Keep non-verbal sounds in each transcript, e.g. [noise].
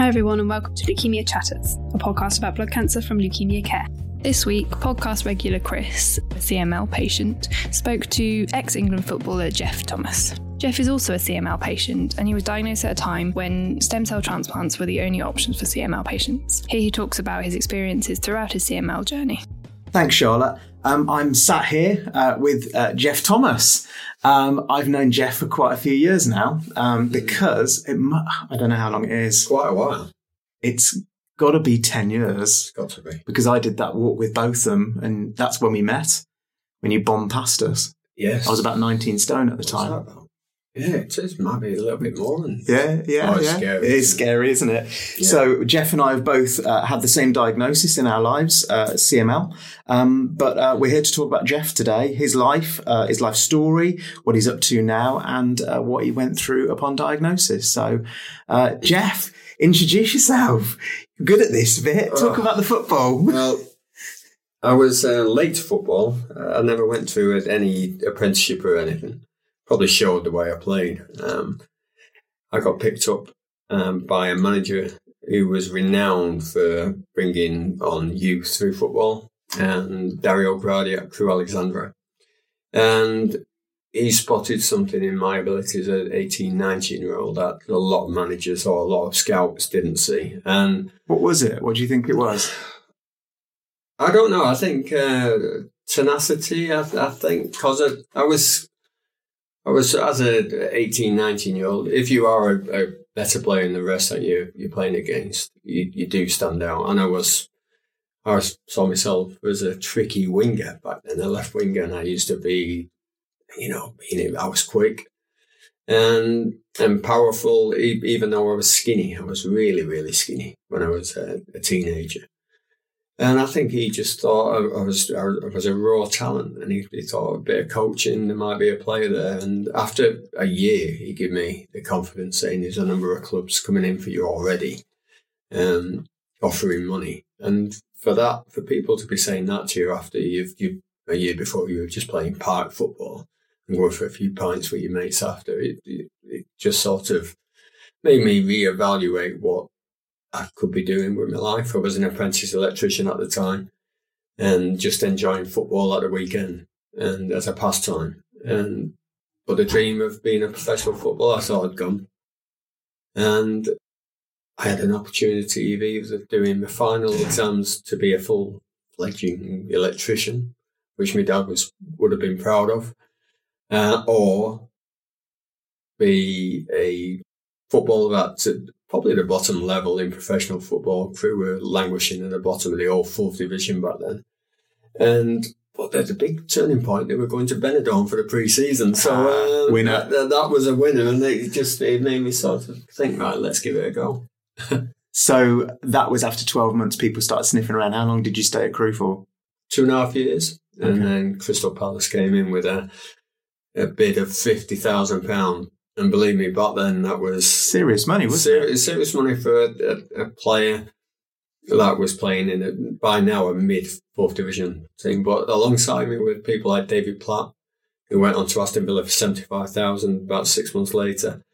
Hi, everyone, and welcome to Leukemia Chatters, a podcast about blood cancer from Leukemia Care. This week, podcast regular Chris, a CML patient, spoke to ex England footballer Geoff Thomas. Geoff is also a CML patient, and he was diagnosed at a time when stem cell transplants were the only options for CML patients. Here he talks about his experiences throughout his CML journey. Thanks, Charlotte. Um, I'm sat here uh, with uh, Geoff Thomas. Um, I've known Geoff for quite a few years now um, because it mu- I don't know how long it is. Quite a while. It's got to be 10 years It's got to be. because I did that walk with both of them, and that's when we met, when you bombed past us. Yes. I was about 19 stone at the time. Yeah, it is. Might be a little bit more than. Yeah, yeah, Oh, it's yeah. scary, It is isn't scary, isn't it? Yeah. So Geoff and I have both uh, had the same diagnosis in our lives, uh, CML. Um, but uh, we're here to talk about Geoff today, his life, uh, his life story, what he's up to now, and uh, what he went through upon diagnosis. So, uh, Geoff, introduce yourself. You're good at this bit. Talk Oh. about the football. [laughs] Well, I was uh, late to football. Uh, I never went through any apprenticeship or anything. Probably showed the way I played. Um, I got picked up um, by a manager who was renowned for bringing on youth through football, and Dario Gradi at Crewe Alexandra. And he spotted something in my abilities as an 18, 19 year old that a lot of managers or a lot of scouts didn't see. And What was it? What do you think it was? I don't know. I think uh, tenacity. I, I think because I, I was, I was as a 18, 19 year old. If you are a, a better player than the rest that you you're playing against, you, you do stand out. And I was, I saw myself as a tricky winger back then, a left winger, and I used to be, you know, I was quick and and powerful. Even though I was skinny, I was really really skinny when I was a, a teenager. And I think he just thought I, was I was a raw talent, and he, he thought a bit of coaching there might be a player there. And after a year, he gave me the confidence, saying there's a number of clubs coming in for you already, um, offering money. And for that, for people to be saying that to you after you've you a year before you were just playing park football and going for a few pints with your mates after, it, it, it just sort of made me reevaluate what I could be doing with my life. I was an apprentice electrician at the time and just enjoying football at the weekend and as a pastime. And but the dream of being a professional footballer I thought had gone. And I had an opportunity either of doing my final exams to be a full fledgling electrician, which my dad was would have been proud of, uh, or be a footballer at probably the bottom level in professional football. Crewe were languishing at the bottom of the old fourth division back then. And but there's a big turning point. They were going to Benidorm for the pre-season, so Ah, uh, winner. That, that was a winner, and it just it made me sort of think, right, let's give it a go. [laughs] So that was after 12 months, people started sniffing around. How long did you stay at Crewe for? Two and a half years, and then Crystal Palace came in with a a bid of fifty thousand pound, and believe me, back then that was Serious money, wasn't it? serious, money for a, a, player that was playing in a, by now a mid fourth division team. But alongside me were people like David Platt, who went on to Aston Villa for seventy five thousand. About six months later,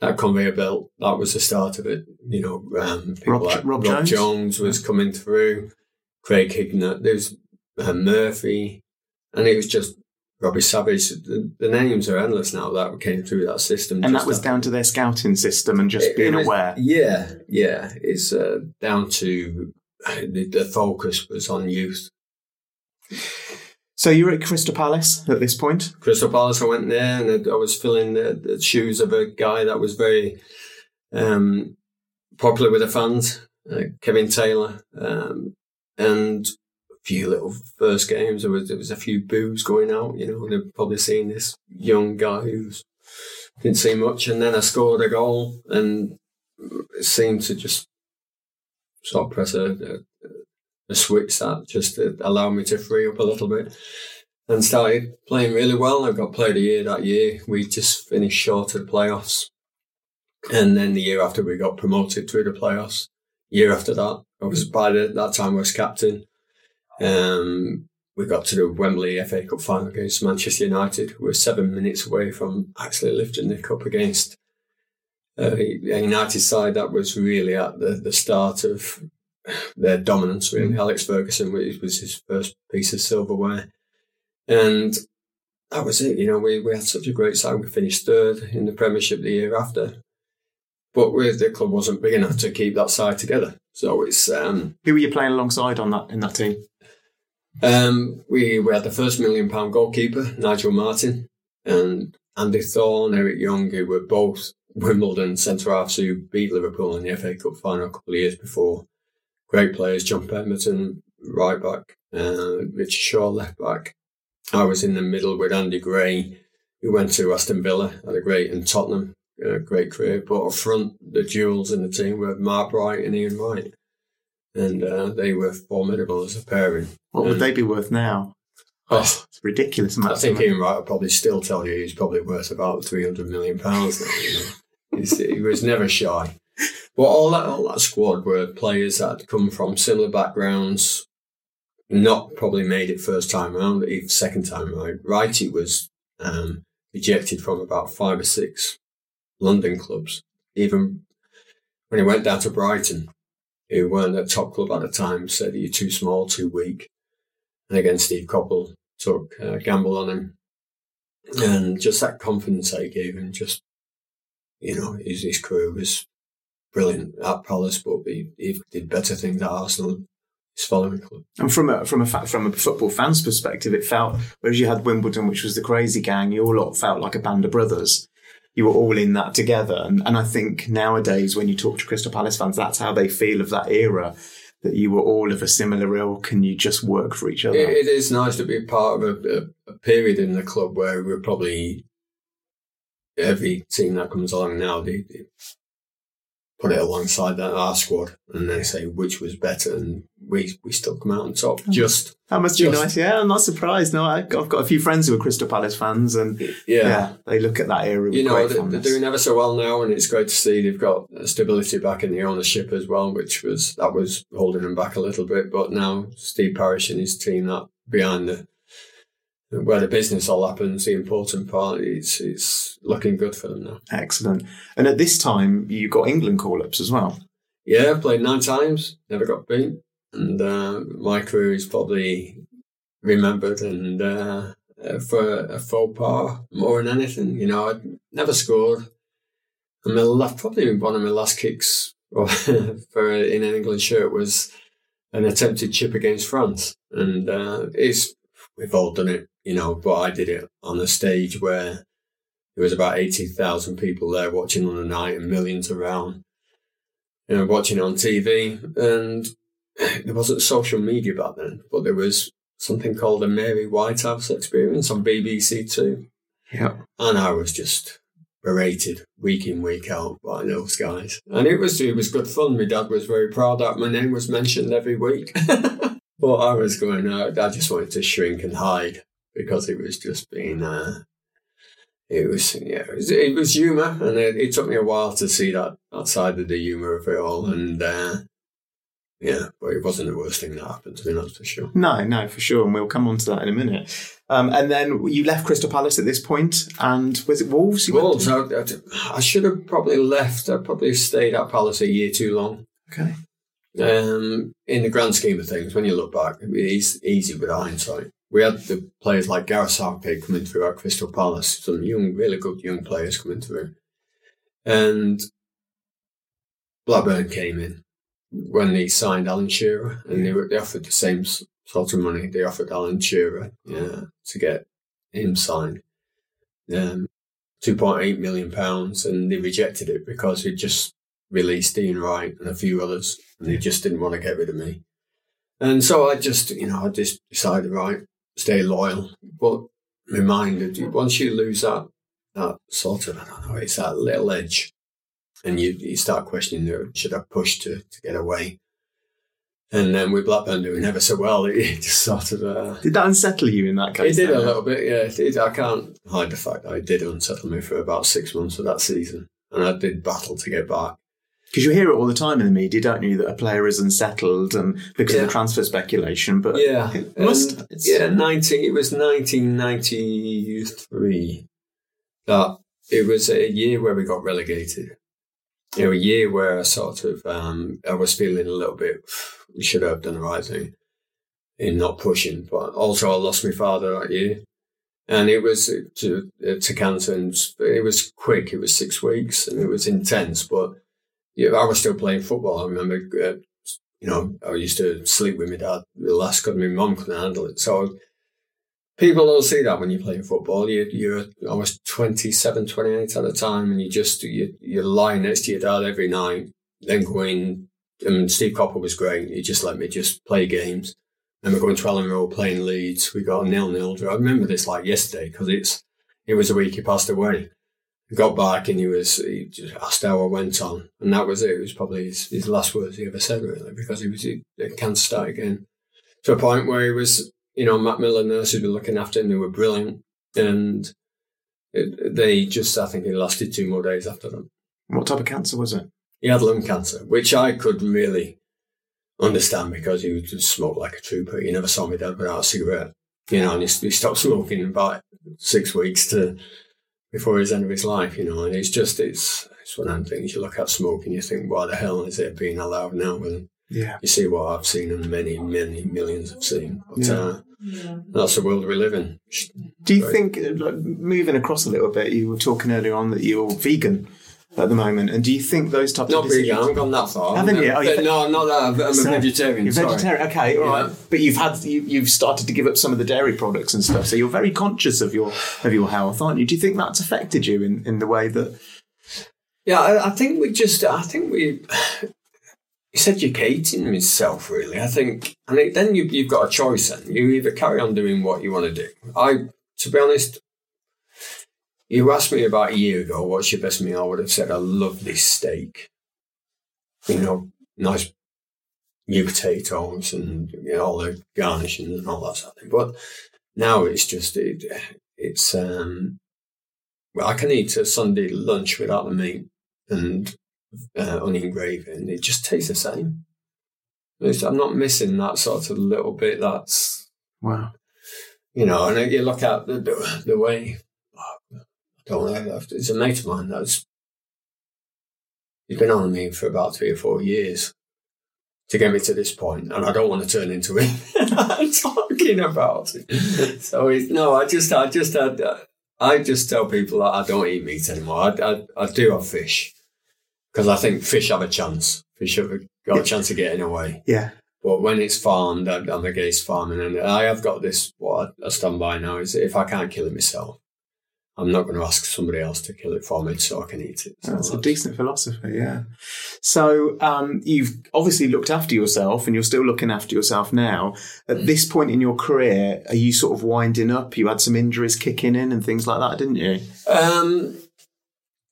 that conveyor belt that was the start of it. You know, um, people Rob- like Rob Rob, Jones? Jones? was coming through, Craig Hignett, there was uh, Murphy, and it was just. Robbie Savage, the, the names are endless now that came through that system. And that was after- down to their scouting system and just it- being it was- aware. Yeah, yeah. It's uh, down to the, the focus was on youth. So you were at Crystal Palace at this point. Crystal Palace, I went there and I was filling the, the shoes of a guy that was very um, popular with the fans, uh, Kevin Taylor. Um, and few little first games, there was, there was a few boos going out, you know, they've probably seen this young guy who's didn't see much. And then I scored a goal and it seemed to just sort of press a, a, a switch that just allowed me to free up a little bit and started playing really well. I got of the year that year. We just finished short of the playoffs. And then the year after we got promoted through the playoffs. Year after that, I was by the, that time I was captain. Um, we got to the Wembley FA Cup final against Manchester United. We were seven minutes away from actually lifting the cup against uh, United side that was really at the, the start of their dominance. Really, mm. Alex Ferguson was his first piece of silverware, and that was it. You know, we, we had such a great side. We finished third in the Premiership the year after, but the club wasn't big enough to keep that side together. So it's um, who were you playing alongside on that in that team? Um, we we had the first million pound goalkeeper Nigel Martyn, and Andy Thorn, Eric Young, who were both Wimbledon centre halves who beat Liverpool in the FA Cup final a couple of years before. Great players, John Pemberton, right back, uh, Richard Shaw, left back. I was in the middle with Andy Gray, who went to Aston Villa, had a great, and Tottenham, a great career. But up front, the jewels in the team were Mark Bright and Ian Wright. And uh, they were formidable as a pairing. What would they be worth now? Oh, it's ridiculous. I think Ian Wright would probably still tell you he's probably worth about three hundred million pounds. You know? he was never shy. But all that all that squad were players that had come from similar backgrounds, not probably made it first time around, even second time around. Wrighty was um, ejected from about five or six London clubs. Even when he went down to Brighton, who weren't a top club at the time, said that you're too small, too weak. And again, Steve Coppell took a gamble on him. And just that confidence I gave him, just, you know, his, his career was brilliant at Palace, but he, he did better things at Arsenal following club. And from a from a from a football fan's perspective, it felt whereas you had Wimbledon, which was the crazy gang, you all felt like a band of brothers. You were all in that together, and, and I think nowadays when you talk to Crystal Palace fans, that's how they feel of that era. That you were all of a similar ilk, and you just work for each other. it, it is nice to be part of a, a, a period in the club where we're probably every team that comes along now, they, they put it alongside that our squad and they say which was better and we we still come out on top. Oh. just that must just, be nice. Yeah i'm not surprised. No I, have got a few friends who are crystal palace fans and yeah, yeah they look at that era you know they're, they're, doing ever so well now and it's great to see they've got stability back in the ownership as well which was that was holding them back a little bit. But now steve parish and his team that behind the where the business all happens, the important part, it's, it's looking good for them now. Excellent. And at this time, you got England call ups as well. Yeah, played nine times, never got beat. And uh, my career is probably remembered and uh, for a faux pas more than anything. You know, I'd never scored. And my last, probably one of my last kicks [laughs] for in an England shirt was an attempted chip against France. And uh, it's we've all done it you know, but I did it on a stage where there was about 80,000 people there watching on the night and millions around, you know, watching on TV. And there wasn't social media back then, but there was something called the Mary Whitehouse experience on BBC Two. Yeah. And I was just berated week in, week out by those guys. And it was, it was good fun. My dad was very proud that my name was mentioned every week. [laughs] but I was going out, I just wanted to shrink and hide because it was just being, uh, it was, yeah, it was, it was humour. And it, it, took me a while to see that outside of the humour of it all. And, uh, yeah, but it wasn't the worst thing that happened to me, that's for sure. No, no, for sure. And we'll come on to that in a minute. Um, and then you left Crystal Palace at this point, and was it Wolves? Wolves. I, I, should have probably left. I probably stayed at Palace a year too long. Okay. Um, in the grand scheme of things, when you look back, it's easy with hindsight we had the players like Gareth Southgate coming through at Crystal Palace, some young, really good young players coming through. And Blackburn came in when they signed Alan Shearer and they, were, they offered the same sort of money. They offered Alan Shearer yeah, to get him signed. Um, 2.8 million pounds and they rejected it because he just released Ian Wright and a few others and they just didn't want to get rid of me. And so I just, you know, I just decided, right, stay loyal. But reminded mind, once you lose that, that sort of, I don't know, it's that little edge, and you, you start questioning, should I push to, to get away? And then with Blackburn doing ever so well, [laughs] it just sort of. Uh, did that unsettle you in that case? It did a little bit, yeah. It did. I can't hide the fact that it did unsettle me for about six months of that season. And I did battle to get back. Because you hear it all the time in the media, don't you, that a player is unsettled and because yeah. of the transfer speculation. But yeah, it must, yeah, nineteen. It was nineteen ninety three that it was a year where we got relegated, you know, a year where I sort of, um, I was feeling a little bit, we should have done the right thing in not pushing. But also, I lost my father that year. And it was to, to cancer, and it was quick. It was six weeks, and it was intense. But yeah, I was still playing football. I remember, uh, you know, I used to sleep with my dad the last because my mum couldn't handle it. So people don't see that when you're playing football. You, you're, was 27, 28 at the time, and you just, you, you're lying next to your dad every night, then going, and Steve Coppell was great. He just let me just play games. And we're going to Elland Road playing Leeds. We got a nil-nil draw. I remember this like yesterday because it's, it was a week he passed away. Got back and he was, he just asked how I went on. And that was it. It was probably his, his last words he ever said, really, because he was he, can't start again. To a point where he was you know, Macmillan nurses were looking after him. They were brilliant. And it, they just, I think it lasted two more days after that. What type of cancer was it? He had lung cancer, which I could really understand because he would just smoke like a trooper. He never saw me dad without a cigarette. You know, and he, he stopped smoking in about six weeks to before his end of his life, you know, and it's just, it's, it's one of them things you look at smoking, you think, why the hell is it being allowed now? And yeah. you see what I've seen and many, many millions have seen. But, yeah. uh, yeah. That's the world we live in. Do you think, like, moving across a little bit, you were talking earlier on that you're vegan at the moment, and do you think those types not of vegan? I haven't gone that far. Haven't you? Oh, no, not that. I'm so, a vegetarian. You're sorry. vegetarian. Okay, all yeah. right. But you've had you, you've started to give up some of the dairy products and stuff, so you're very conscious of your of your health, aren't you? Do you think that's affected you in, in the way that? Yeah, I, I think we just. I think we it's educating himself really. I think, and it, then you, you've got a choice. Then you either carry on doing what you want to do. I, to be honest, you asked me about a year ago, what's your best meal? I would have said I love this steak. You know, nice new potatoes and you know, all the garnishing and all that sort of thing. But now it's just it, it's um well, I can eat a Sunday lunch without the meat and uh, onion gravy, and it just tastes the same. I'm not missing that sort of little bit. That's wow. You know, and you look at the the, the way. I don't know. It's a mate of mine that's he's been on me for about three or four years to get me to this point, and I don't want to turn into him [laughs] I'm talking about it. So it's, no, I just, I just, I, uh, I just tell people that I don't eat meat anymore. I, I, I do have fish, because I think fish have a chance. Fish have got a chance of getting away. Yeah. But when it's farmed, I'm against farming, and I have got this. What I stand by now is if I can't kill it myself, I'm not going to ask somebody else to kill it for me so I can eat it. So that's, that's, a decent philosophy, yeah. So um, you've obviously looked after yourself and you're still looking after yourself now. At this point in your career, are you sort of winding up? You had some injuries kicking in and things like that, didn't you? Um,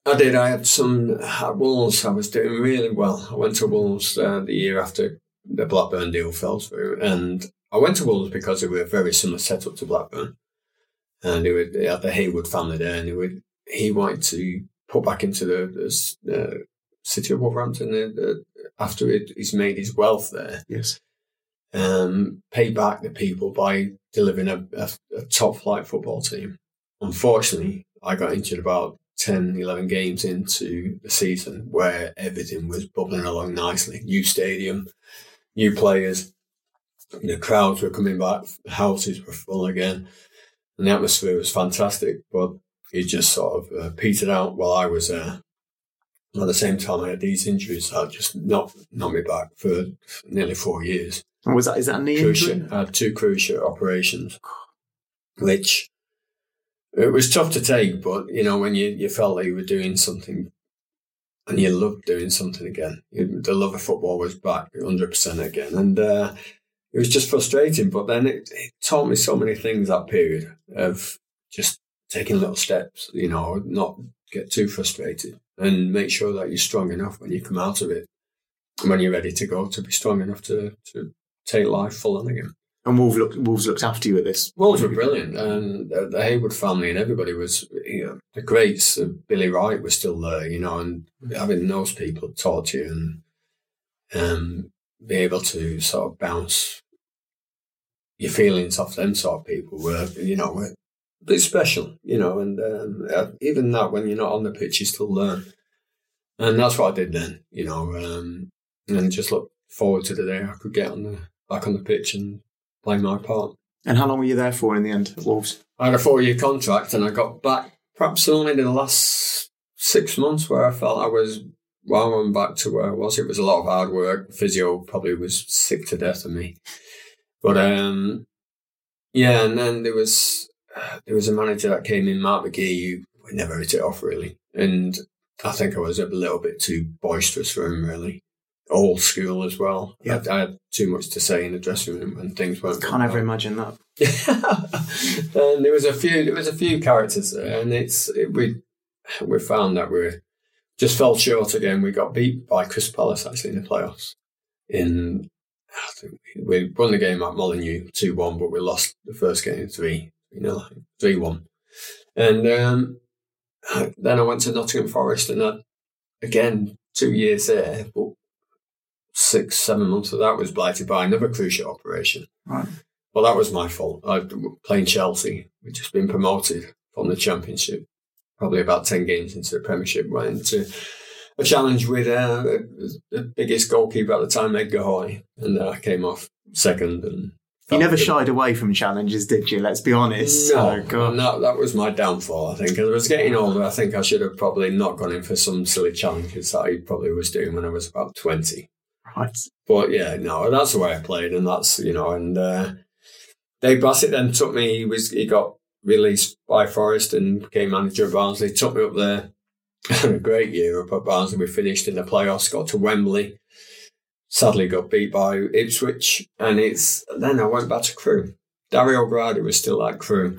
I did. I had some at Wolves. I was doing really well. I went to Wolves uh, the year after the Blackburn deal fell through, and I went to Wolves because they were very similar setup to Blackburn, and they, were, they had the Hayward family there, and would, he wanted to put back into the, the uh, city of Wolverhampton after it, he's made his wealth there. Yes. Um, pay back the people by delivering a, a, a top flight football team. Unfortunately, I got injured about 10, 11 games into the season where everything was bubbling along nicely. New stadium, new players, the crowds were coming back, houses were full again, and the atmosphere was fantastic. But it just sort of uh, petered out while I was there. At the same time, I had these injuries that just knocked, knocked me back for nearly four years. And was that is that a knee injury? I had two cruciate operations, which it was tough to take, but you know, when you, you felt like you were doing something and you loved doing something again, the love of football was back 100% again. And uh, it was just frustrating. But then it, it taught me so many things that period of just taking little steps, you know, not get too frustrated and make sure that you're strong enough when you come out of it, when you're ready to go, to be strong enough to, to take life full on again. And Wolves looked, Wolves looked after you at this. Wolves were brilliant, and the, the Hayward family and everybody was, you know, the greats. Uh, Billy Wright was still there, you know, and having those people talk to you and um, be able to sort of bounce your feelings off them sort of people were, you know, were a bit special, you know, and um, uh, even that when you're not on the pitch, you still learn. And that's what I did then, you know, um, and just look forward to the day I could get on the back on the pitch and play my part. And how long were you there for in the end at Wolves? I had a four year contract and I got back perhaps only in the last six months where I felt I was well, I went back to where I was. It was a lot of hard work. Physio probably was sick to death of me. But um yeah, and then there was [sighs] there was a manager that came in, Mark McGee, who never hit it off really. And I think I was a little bit too boisterous for him really. Old school as well. Yeah. I, I had too much to say in the dressing room and things weren't. Can't ever well. imagine that. [laughs] and there was a few there was a few characters there and it's it, we we found that we just fell short again we got beat by Chris Palace actually in the playoffs in [laughs] we won the game at Molineux 2-1 but we lost the first game 3 you know 3-1 and um, then I went to Nottingham Forest and I, again two years there but six seven months of that was blighted by another cruciate operation Right. well, that was my fault. I playing Chelsea. We'd just been promoted from the Championship. Probably about ten games into the Premiership, went into a challenge with uh, the biggest goalkeeper at the time, Ed de Goey, and I came off second. And You never felt shied away from challenges, did you? Let's be honest. no, Oh, God. and that, was my downfall, I think. As I was getting older, I think I should have probably not gone in for some silly challenges that I probably was doing when I was about 20. Right. But yeah, no, that's the way I played, and that's you know, and uh, Dave Bassett then took me. He was he got released by Forest and became manager of Barnsley. Took me up there. A great year up at Barnsley. We finished in the playoffs. Got to Wembley. Sadly, got beat by Ipswich, and it's then I went back to Crewe. Dario Gradi was still at Crewe,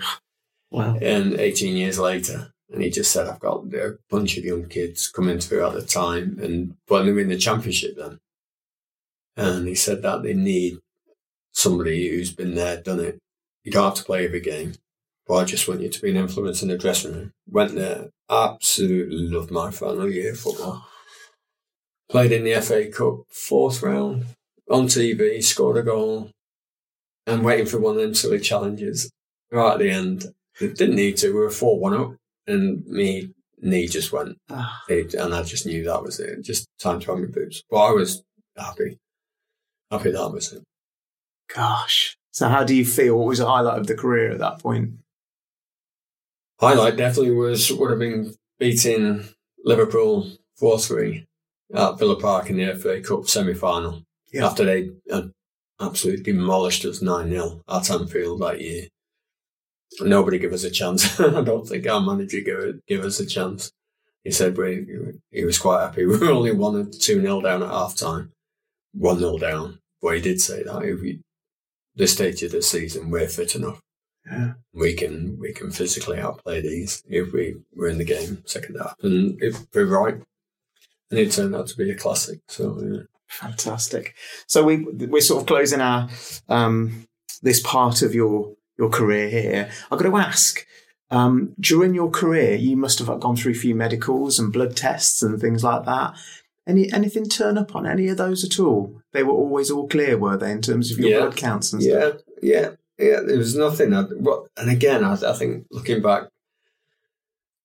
Wow. and 18 years later, and he just said, "I've got a bunch of young kids coming through at the time, and but they're in the championship then." And he said that they need somebody who's been there, done it. You don't have to play every game, but I just want you to be an influence in the dressing room. Went there, absolutely loved my final year of football. Played in the FA Cup, fourth round, on TV, scored a goal, and waiting for one of them silly challenges. Right at the end, they didn't need to. We were four one up, and me knee just went, Ah, it, and I just knew that was it. Just time to have my boots. But I was happy, happy that was it. gosh. So, how do you feel? What was the highlight of the career at that point? Highlight definitely was would have been beating Liverpool four three at Villa Park in the FA Cup semi final Yeah. after they had absolutely demolished us nine 0 at Anfield that year. Nobody gave us a chance. [laughs] I don't think our manager gave, gave us a chance. He said we, he was quite happy. [laughs] We were only one and two 0 down at half time, one 0 down. But he did say that if we, this stage of the season, we're fit enough Yeah. we can we can physically outplay these if we were in the game second half, and it proved right. And it turned out to be a classic. So yeah. Fantastic. So we we're sort of closing our um, this part of your your career here. I've got to ask. Um, during your career, you must have gone through a few medicals and blood tests and things like that. Any anything turn up on any of those at all? They were always all clear, were they, in terms of your Yeah. blood counts and stuff? yeah, yeah, yeah. There was nothing. I, what, and again, I, I think looking back,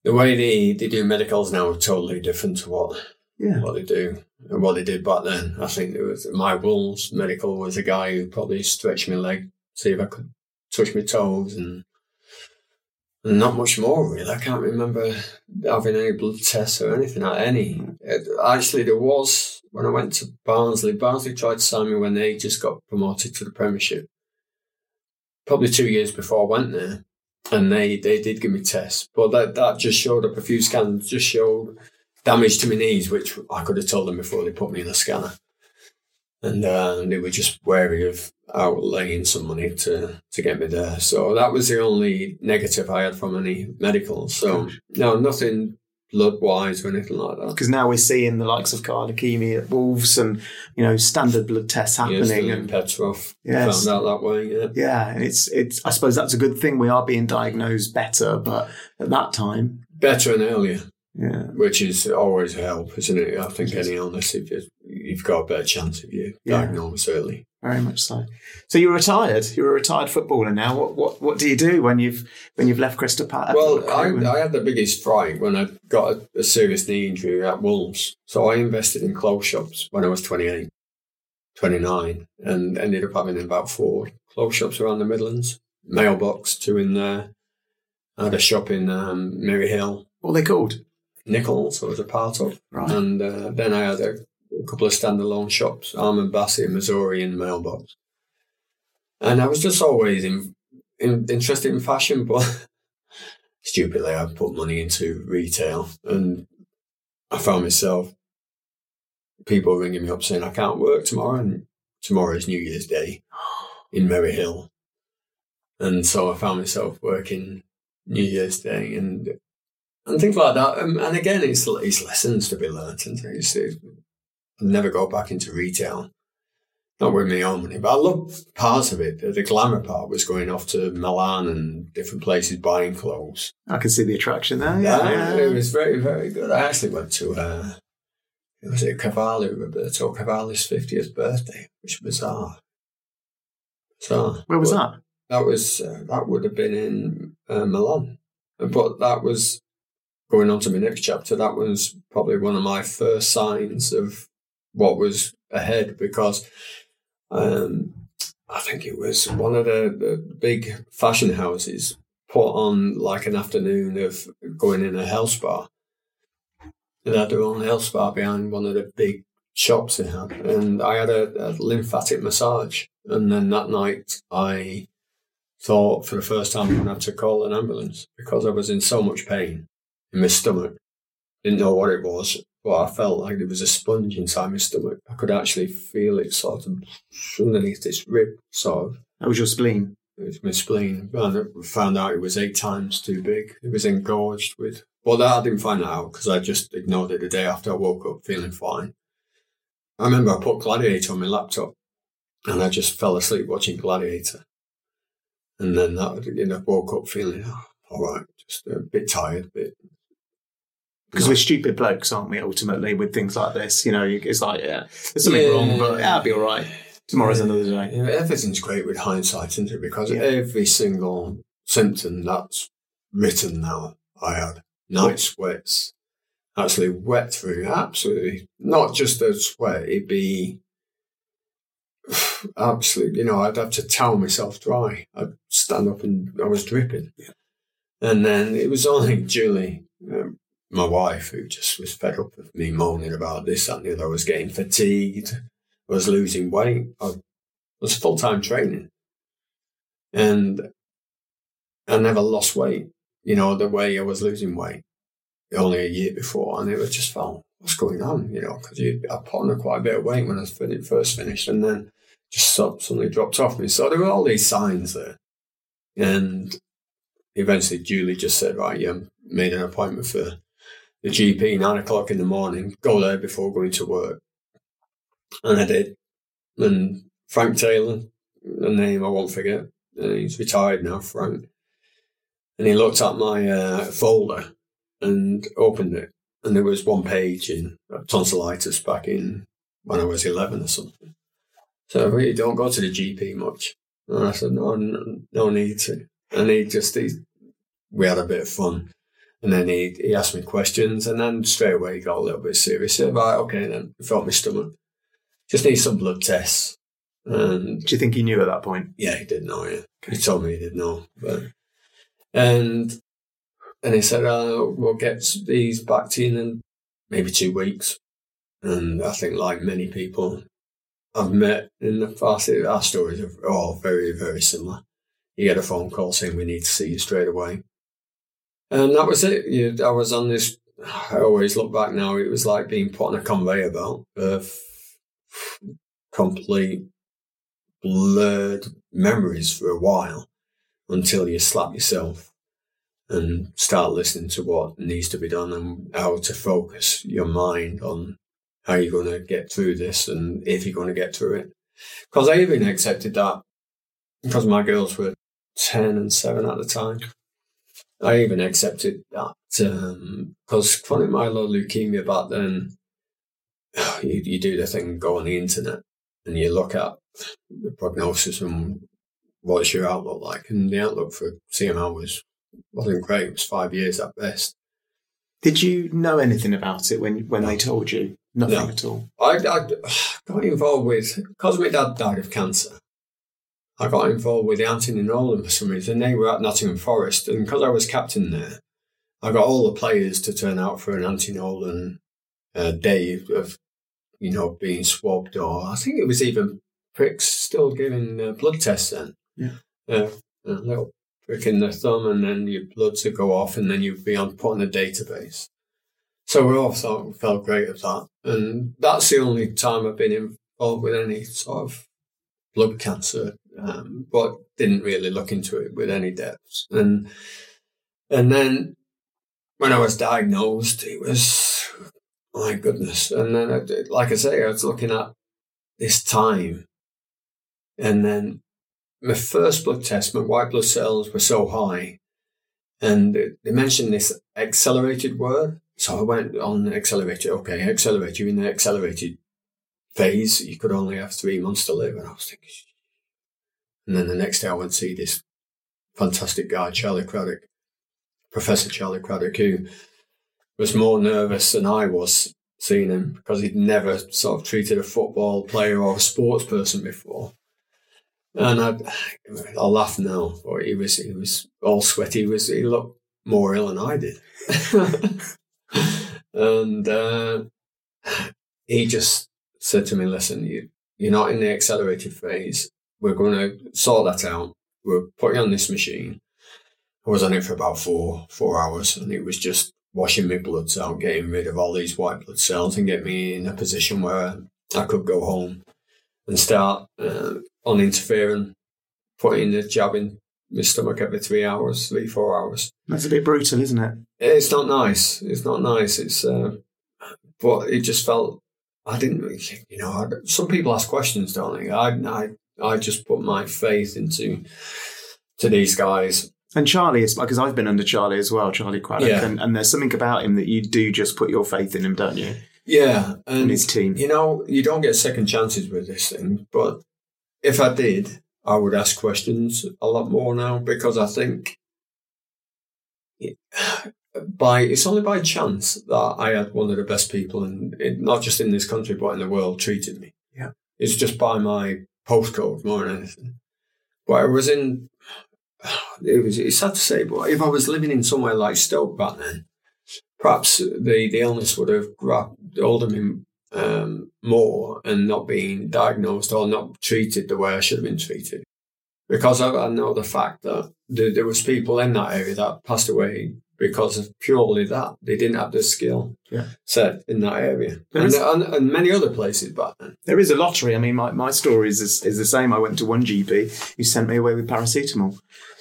the way they, they do medicals now are totally different to what Yeah. what they do and what they did back then. I think it was my Wolves medical was a guy who probably stretched my leg, see if I could touch my toes and, and not much more really. I can't remember having any blood tests or anything at any. It, actually, there was when I went to Barnsley. Barnsley tried to sign me when they just got promoted to the Premiership. Probably two years before I went there. And they, they did give me tests, but that, that just showed up a few scans, just showed damage to my knees, which I could have told them before they put me in the scanner. And uh, they were just wary of outlaying some money to, to get me there. So that was the only negative I had from any medical. So, no, nothing blood wise or anything like that. Because now we're seeing the likes of Carl Ikeme at Wolves and you know standard blood tests happening. and and Petrov Yes. found out that way. Yeah. yeah, and it's it's. I suppose that's a good thing. We are being diagnosed better, but at that time, Better and earlier, yeah, which is always a help, isn't it? I think any illness, if you, you've got a better chance if you Yeah. diagnose early. Very much so. So you're retired. You're a retired footballer now. What what what do you do when you've when you've left Crystal Palace? Well, I, I had the biggest fright when I got a, a, serious knee injury at Wolves. So I invested in clothes shops when I was 28, 29, and ended up having about four clothes shops around the Midlands. Mailbox, two in there. I had a shop in um, Merry Hill. What are they called? Nichols, I was a part of. Right. And uh, then I had a, a, couple of standalone shops, Armand Bassey and Missouri and Mailbox. And I was just always in, in, interested in fashion, [laughs] but stupidly I put money into retail and I found myself people ringing me up saying I can't work tomorrow and tomorrow is New Year's Day in Merry Hill. And so I found myself working New Year's Day and and things like that. And again, it's, it's lessons to be learnt and things. I'll never go back into retail, not with my own money. But I love parts of it. The glamour part was going off to Milan and different places buying clothes. I can see the attraction there. Yeah, yeah. it was very, very good. I actually went to, uh, it was it Cavalli, Roberto Cavalli's 50th birthday, which was bizarre. Bizarre. Where was but that? That was, uh, that would have been in uh, Milan. But that was going on to my next chapter, that was probably one of my first signs of what was ahead because um, I think it was one of the, the, big fashion houses put on like an afternoon of going in a health spa. They had their own health spa behind one of the big shops they had. And I had a, a lymphatic massage. And then that night I thought for the first time I'm going to have to call an ambulance because I was in so much pain in my stomach. Didn't know what it was, but I felt like there was a sponge inside my stomach. I could actually feel it sort of underneath this rib, sort of. That was your spleen? It was my spleen. And I found out it was eight times too big. It was engorged with. Well, that I didn't find out because I just ignored it the day after I woke up feeling fine. I remember I put Gladiator on my laptop and I just fell asleep watching Gladiator. And then that, you know, woke up feeling, oh, all right, just a bit tired, a bit because we're stupid blokes, aren't we? Ultimately, with things like this, you know, it's like, yeah, there's something yeah, wrong, but yeah, I'll be all right. Tomorrow's another day. Yeah, everything's great with hindsight, isn't it? Because every single symptom that's written now, I had night sweats, actually wet through, absolutely not just a sweat. It'd be [sighs] absolutely, you know, I'd have to towel myself dry. I'd stand up and I was dripping. Yeah. And then it was only Julie, um, my wife, who just was fed up with me moaning about this and the other. I was getting fatigued. I was losing weight. I was full time training. And I never lost weight, you know, the way I was losing weight only a year before. And it was just felt, what's going on, you know, because I put on quite a bit of weight when I first finished and then just suddenly dropped off me. So there were all these signs there. And eventually Julie just said, right, yeah, made an appointment for the GP nine o'clock in the morning, go there before going to work. And I did. And Frank Taylor, a name I won't forget, uh, he's retired now, Frank. And he looked at my uh, folder and opened it. And there was one page in tonsillitis back in when I was 11 or something. So I really don't go to the GP much. And I said, no, no, no need to. And he just, he, we had a bit of fun. And then he, he asked me questions, and then straight away he got a little bit serious. He said, right, okay, then I felt my stomach. Just need some blood tests. And do you think he knew at that point? Yeah, he did know. Yeah, he told me he did know. But and and he said, uh, "We'll get these back to you in maybe two weeks." And I think, like many people I've met in the past, our stories are all very, very similar. You get a phone call saying, "We need to see you straight away." And that was it. You, I was on this. I always look back now. It was like being put on a conveyor belt of complete blurred memories for a while until you slap yourself and start listening to what needs to be done and how to focus your mind on how you're going to get through this and if you're going to get through it. Because I even accepted that because my girls were 10 and 7 at the time. I even accepted that because um, chronic myeloid leukemia back then, [sighs] you, you do the thing, go on the internet, and you look at the prognosis and what's your outlook like? And the outlook for CML was wasn't great. It was five years at best. Did you know anything about it when when No. they told you? Nothing No. at all. I, I [sighs] got involved with because my dad died of cancer. I got involved with the Anthony Nolan for some reason. They were at Nottingham Forest, and because I was captain there, I got all the players to turn out for an Anthony Nolan uh, day of, you know, being swabbed, or I think it was even pricks still giving uh, blood tests then. Yeah. Uh, a little prick in the thumb, and then your blood would go off, and then you'd be on put on a database. So we all felt great at that, and that's the only time I've been involved with any sort of blood cancer, um, but didn't really look into it with any depth. And and then when I was diagnosed, it was my goodness. And then, I, like I say, I was looking at this time, and then my first blood test, my white blood cells were so high, and they mentioned this accelerated word. So I went on accelerated. Okay, accelerated. You're in the accelerated phase. You could only have three months to live. And I was thinking. And then the next day I went to see this fantastic guy, Charlie Craddock, Professor Charlie Craddock, who was more nervous than I was seeing him because he'd never sort of treated a football player or a sports person before. And I, I laugh now, but he was he was all sweaty. He was he looked more ill than I did, [laughs] and uh, he just said to me, "Listen, you you're not in the accelerated phase. We're going to sort that out. We're putting on this machine." I was on it for about four four hours, and it was just washing my bloods out, getting rid of all these white blood cells, and get me in a position where I could go home and start uh, on interferon, putting the jab in my stomach every three hours, three four hours. That's a bit brutal, isn't it? It's not nice. It's not nice. It's, uh, but it just felt I didn't. You know, I, some people ask questions, don't they? I, I, I just put my faith into to these guys. And Charlie is because I've been under Charlie as well, Charlie Craddock, Yeah. and, and there's something about him that you do just put your faith in him, don't you? Yeah, And and his team. you know, you don't get second chances with this thing. But if I did, I would ask questions a lot more now because I think it, [sighs] by it's only by chance that I had one of the best people, and not just in this country but in the world, treated me. Yeah. it's just by my postcode more than anything. But I was in. [sighs] It was. It's sad to say, but if I was living in somewhere like Stoke back then, perhaps the, the illness would have grabbed hold of me um, more and not being diagnosed or not treated the way I should have been treated. Because I, I know the fact that there, there was people in that area that passed away because of purely that. They didn't have the skill Yeah. set in that area. There And, is- and, and many other places back then. There is a lottery. I mean, my, my story is, is is the same. I went to one GP who sent me away with paracetamol.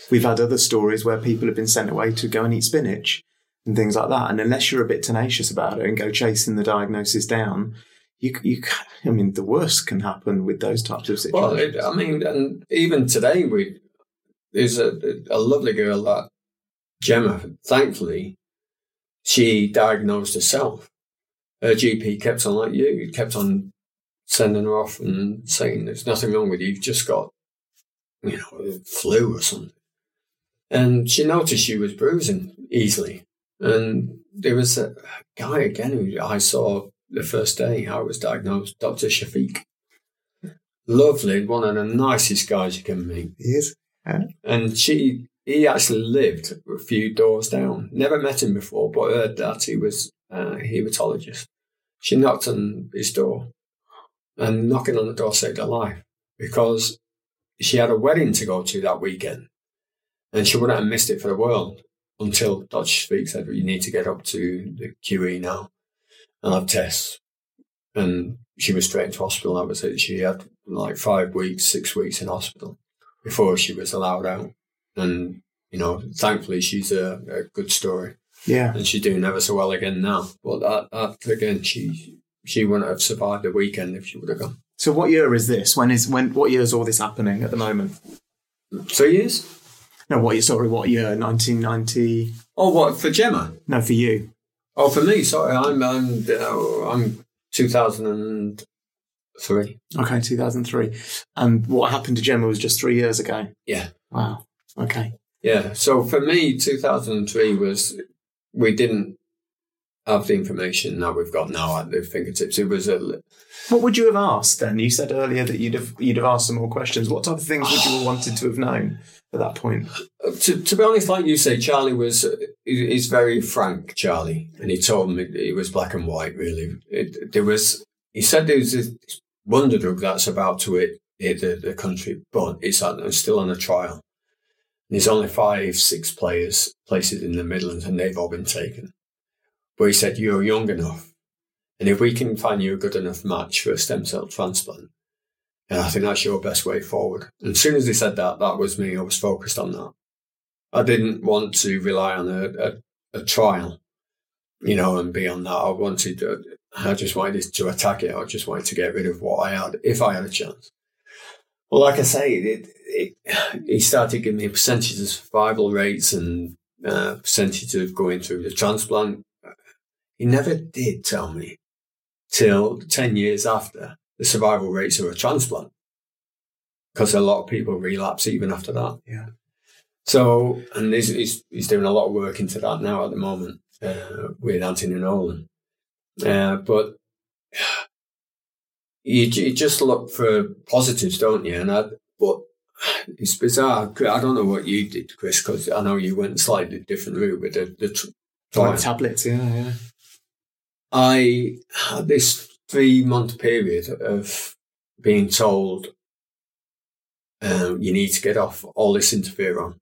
We've had other stories where people have been sent away to go and eat spinach and things like that. And unless you're a bit tenacious about it and go chasing the diagnosis down, you you I mean, the worst can happen with those types of Well, situations. it, I mean, and even today, we there's a, a lovely girl that Gemma. Thankfully, she diagnosed herself. Her GP kept on like you, kept on sending her off and saying there's nothing wrong with you. You've just got, you know, flu or something. And she noticed she was bruising easily. And there was a guy again who I saw the first day I was diagnosed, Dr. Shafiq lovely, one of the nicest guys you can meet. He is. And she, he actually lived a few doors down. Never met him before, but heard that he was a hematologist. She knocked on his door, and knocking on the door saved her life because she had a wedding to go to that weekend, and she wouldn't have missed it for the world until Dr. Speak said, "You need to get up to the QE now and have tests." And she was straight into hospital. That was it. She had like five weeks, six weeks in hospital before she was allowed out. And, you know, thankfully she's a, a good story Yeah. and she's doing ever so well again now. But that, that again, she she wouldn't have survived the weekend if she would have gone. So what year is this? When is when? What year is all this happening at the moment? Three years? No, what year? Sorry, what year? 1990? Oh, what, for Gemma? No, for you. Oh, for me, sorry, I'm, I'm, uh, I'm 2003. Okay, 2003. And what happened to Gemma was just three years ago. Yeah. Wow. Okay. Yeah. So for me, 2003 was, we didn't have the information that we've got now at the fingertips. It was a. What would you have asked then? You said earlier that you'd have you'd have asked some more questions. What type of things would you have wanted to have known at that point? Uh, to, to be honest, like you say, Charlie was he's very frank, Charlie, and he told me it was black and white. Really, it, there was. He said there was this wonder drug that's about to hit, hit the, the country, but it's, it's still on a trial. There's only five, six players places in the Midlands, and they've all been taken. But he said, You're young enough. And if we can find you a good enough match for a stem cell transplant, and I think that's your best way forward. And as soon as he said that, that was me. I was focused on that. I didn't want to rely on a, a, a trial, you know, and beyond that, I wanted, uh, I just wanted to attack it. I just wanted to get rid of what I had, if I had a chance. Well, like I say, it, it, he started giving me percentages of survival rates and uh, percentage of going through the transplant. He never did tell me till 10 years after the survival rates of a transplant because a lot of people relapse even after that. Yeah. So, and he's, he's, he's doing a lot of work into that now at the moment uh, with Anthony Nolan. Uh, but you, you just look for positives, don't you? And I, but it's bizarre. I don't know what you did, Chris, because I know you went slightly different route with the, the trial. tablets, yeah, yeah. I had this three month period of being told um, you need to get off all this interferon.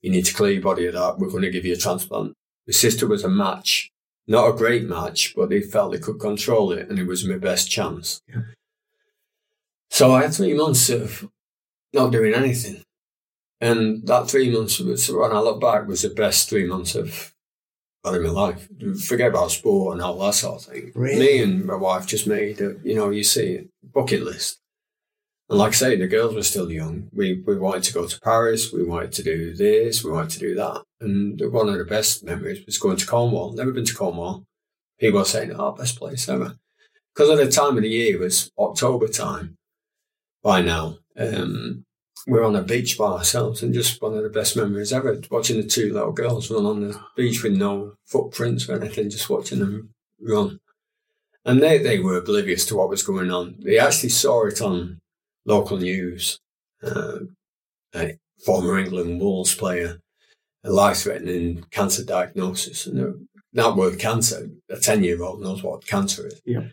You need to clear your body of that. We're going to give you a transplant. My sister was a match, not a great match, but they felt they could control it and it was my best chance. Yeah. So I had three months of not doing anything. And that three months was, when I look back, was the best three months of in my life. Forget about sport and all that sort of thing. Really? Me and my wife just made a, you know, you see, bucket list. And like I say, the girls were still young. We we wanted to go to Paris. We wanted to do this. We wanted to do that. And one of the best memories was going to Cornwall. Never been to Cornwall. People were saying, "Oh, best place ever," because at the time of the year it was October time. By now, um, we're on a beach by ourselves and just one of the best memories ever watching the two little girls run on the beach with no footprints or anything, just watching them run. And they, they were oblivious to what was going on. They actually saw it on local news. Uh, a former England Wolves player, a life threatening cancer diagnosis. And that word cancer, a 10 year old knows what cancer is. Yeah.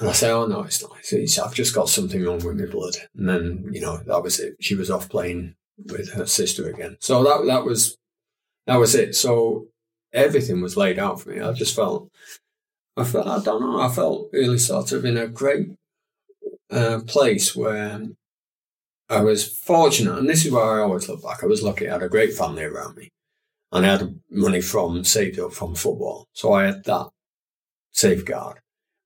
And I say, oh no, it's not. It's, I've just got something wrong with my blood. And then, you know, that was it. She was off playing with her sister again. So that, that was, that was it. So everything was laid out for me. I just felt, I felt, I don't know, I felt really sort of in a great uh, place where I was fortunate. And this is where I always look back. I was lucky. I had a great family around me and I had money from saved up from football. So I had that safeguard.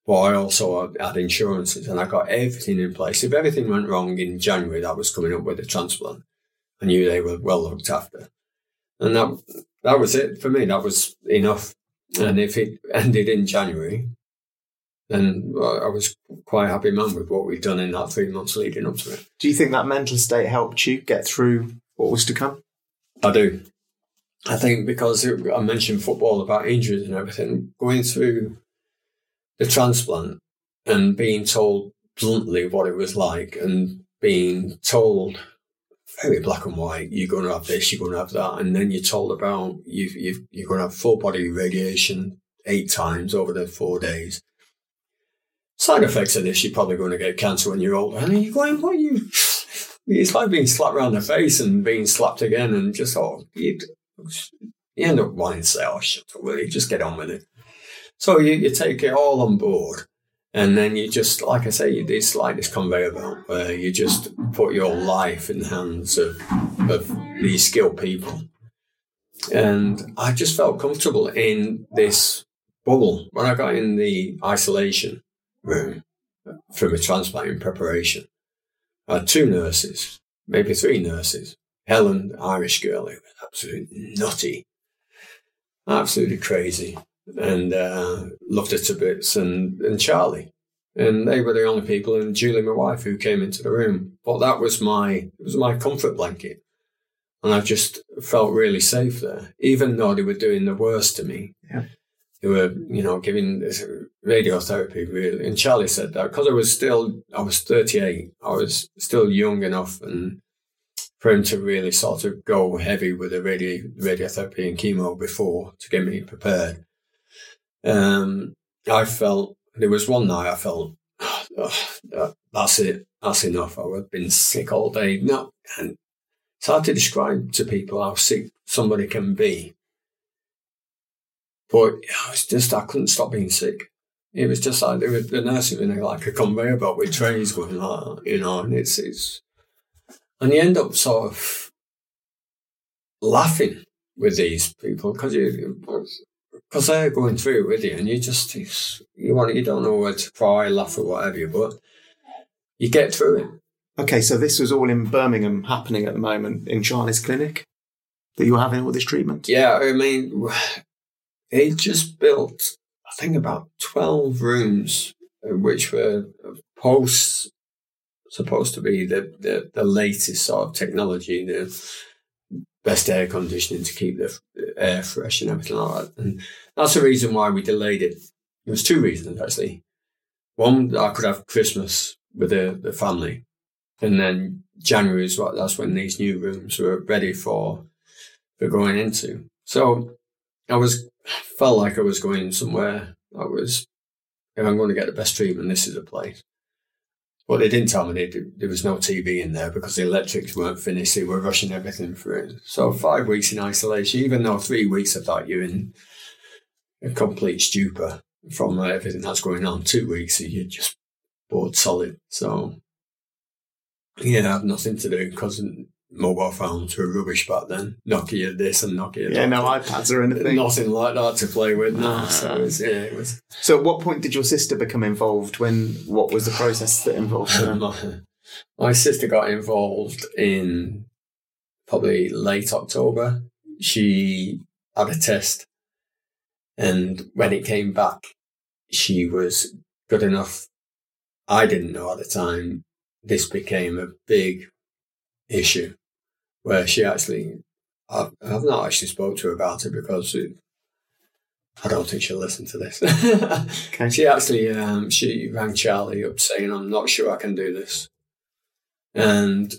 But I also had insurances and I got everything in place. If everything went wrong in January, that was coming up with a transplant. I knew they were well looked after. And that, that was it for me. That was enough. And if it ended in January, then I was quite happy man with what we'd done in that three months leading up to it. Do you think that mental state helped you get through what was to come? I do. I think because I mentioned football about injuries and everything, going through the transplant and being told bluntly what it was like and being told very black and white, you're going to have this, you're going to have that. And then you're told about you you you're going to have full body radiation eight times over the four days. Side effects of this, you're probably going to get cancer when you're older. And you're going, what are you? [laughs] It's like being slapped around the face and being slapped again and just, oh, you end up wanting to say, oh, up, will? Just get on with it. So you, you take it all on board. And then you just, like I say, it's like this conveyor belt where you just put your life in the hands of, of these skilled people. And I just felt comfortable in this bubble. When I got in the isolation room from a transplant in preparation, I had two nurses, maybe three nurses. Helen, Irish girl, who was absolutely nutty, absolutely crazy and uh, loved her to bits, and, and Charlie. And they were the only people, and Julie, my wife, who came into the room. But that was my it was my comfort blanket, and I just felt really safe there, even though they were doing the worst to me. Yeah. They were, you know, giving this radiotherapy. Really, and Charlie said that because I was still, I was 38, I was still young enough, and for him to really sort of go heavy with the radio, radiotherapy and chemo before to get me prepared. Um, I felt there was one night I felt oh, that's it, that's enough. I've been sick all day. No, and it's hard to describe to people how sick somebody can be. But it was just I couldn't stop being sick. It was just like were, the nursing in like a conveyor belt with trays going like you know, and it's it's and you end up sort of laughing with these people because you because they're going through it with you, and you just you want you don't know where to cry, laugh, or whatever, but you get through it. Okay, so this was all in Birmingham happening at the moment in Charlie's clinic that you were having all this treatment. Yeah, I mean, he just built, I think, about twelve rooms, uh, which were posts supposed to be the, the, the latest sort of technology, the best air conditioning to keep the air fresh and everything like that. And that's the reason why we delayed it. There was two reasons actually. One, I could have Christmas with the, the family, and then January is what that's when these new rooms were ready for for going into. So I was felt like I was going somewhere. I was if I'm going to get the best treatment, this is a place. Well, they didn't tell me they, there was no TV in there because the electrics weren't finished. They were rushing everything through. So five weeks in isolation, even though three weeks I thought you're in a complete stupor from everything that's going on. Two weeks, you're just bored solid. So yeah, I had nothing to do because mobile phones were rubbish back then. Nokia this and Nokia Yeah, no iPads or anything. Nothing like that to play with. No, ah. so it was, yeah, it was. So, at what point did your sister become involved? When what was the process that involved her? [laughs] my, my sister got involved in probably late October. She had a test, and when it came back, she was good enough. I didn't know at the time. This became a big issue where she actually, I've, I've not actually spoke to her about it because it, I don't think she'll listen to this. [laughs] okay. She actually, um, she rang Charlie up saying, I'm not sure I can do this. And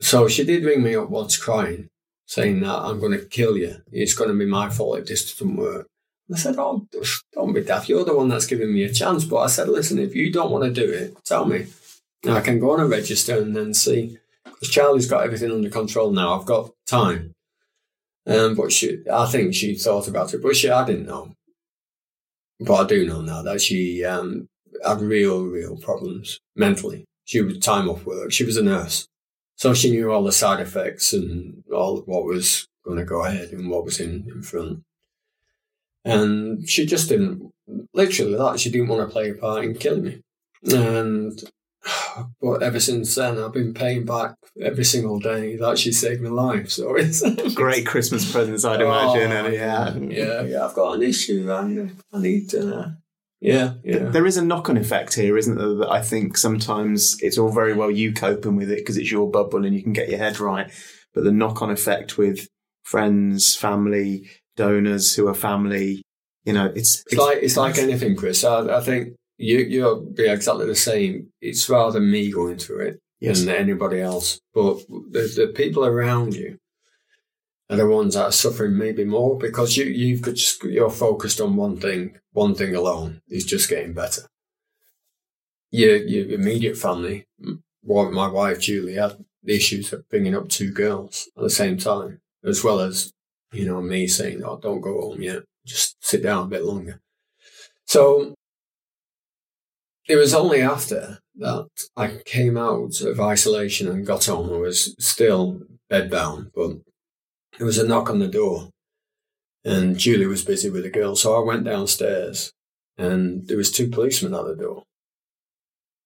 so she did ring me up once crying, saying that I'm going to kill you. It's going to be my fault if this doesn't work. I said, Oh, don't be daft. You're the one that's giving me a chance. But I said, Listen, if you don't want to do it, tell me. I can go on and register and then see. Because Charlie's got everything under control now. I've got time. Um, but she, I think she thought about it, but she, I didn't know. But I do know now that she um, had real, real problems mentally. She was time off work. She was a nurse. So she knew all the side effects and all what was going to go ahead and what was in, in front. And she just didn't, literally that, she didn't want to play a part in killing me. And [sighs] but ever since then, I've been paying back every single day that she saved my life. So it's [laughs] great Christmas presents, I'd imagine. Oh, and yeah, yeah, yeah. I've got an issue. I, I need to. Uh, yeah, yeah. There is a knock-on effect here, isn't there? That I think sometimes it's all very well you coping with it because it's your bubble and you can get your head right, but the knock-on effect with friends, family, donors who are family, you know, it's it's, it's like it's like anything, Chris. I, I think you you'll be exactly the same. It's rather me going through it yes. than anybody else. But the, the people around you are the ones that are suffering maybe more because you you've got just you're focused on one thing, one thing alone is just getting better. Your your immediate family, my wife Julie had the issues of bringing up two girls at the same time, as well as you know me saying, "Oh, don't go home yet, just sit down a bit longer." So it was only after that I came out of isolation and got home. I was still bedbound, but there was a knock on the door, and Julie was busy with a girl. So I went downstairs, and there was two policemen at the door,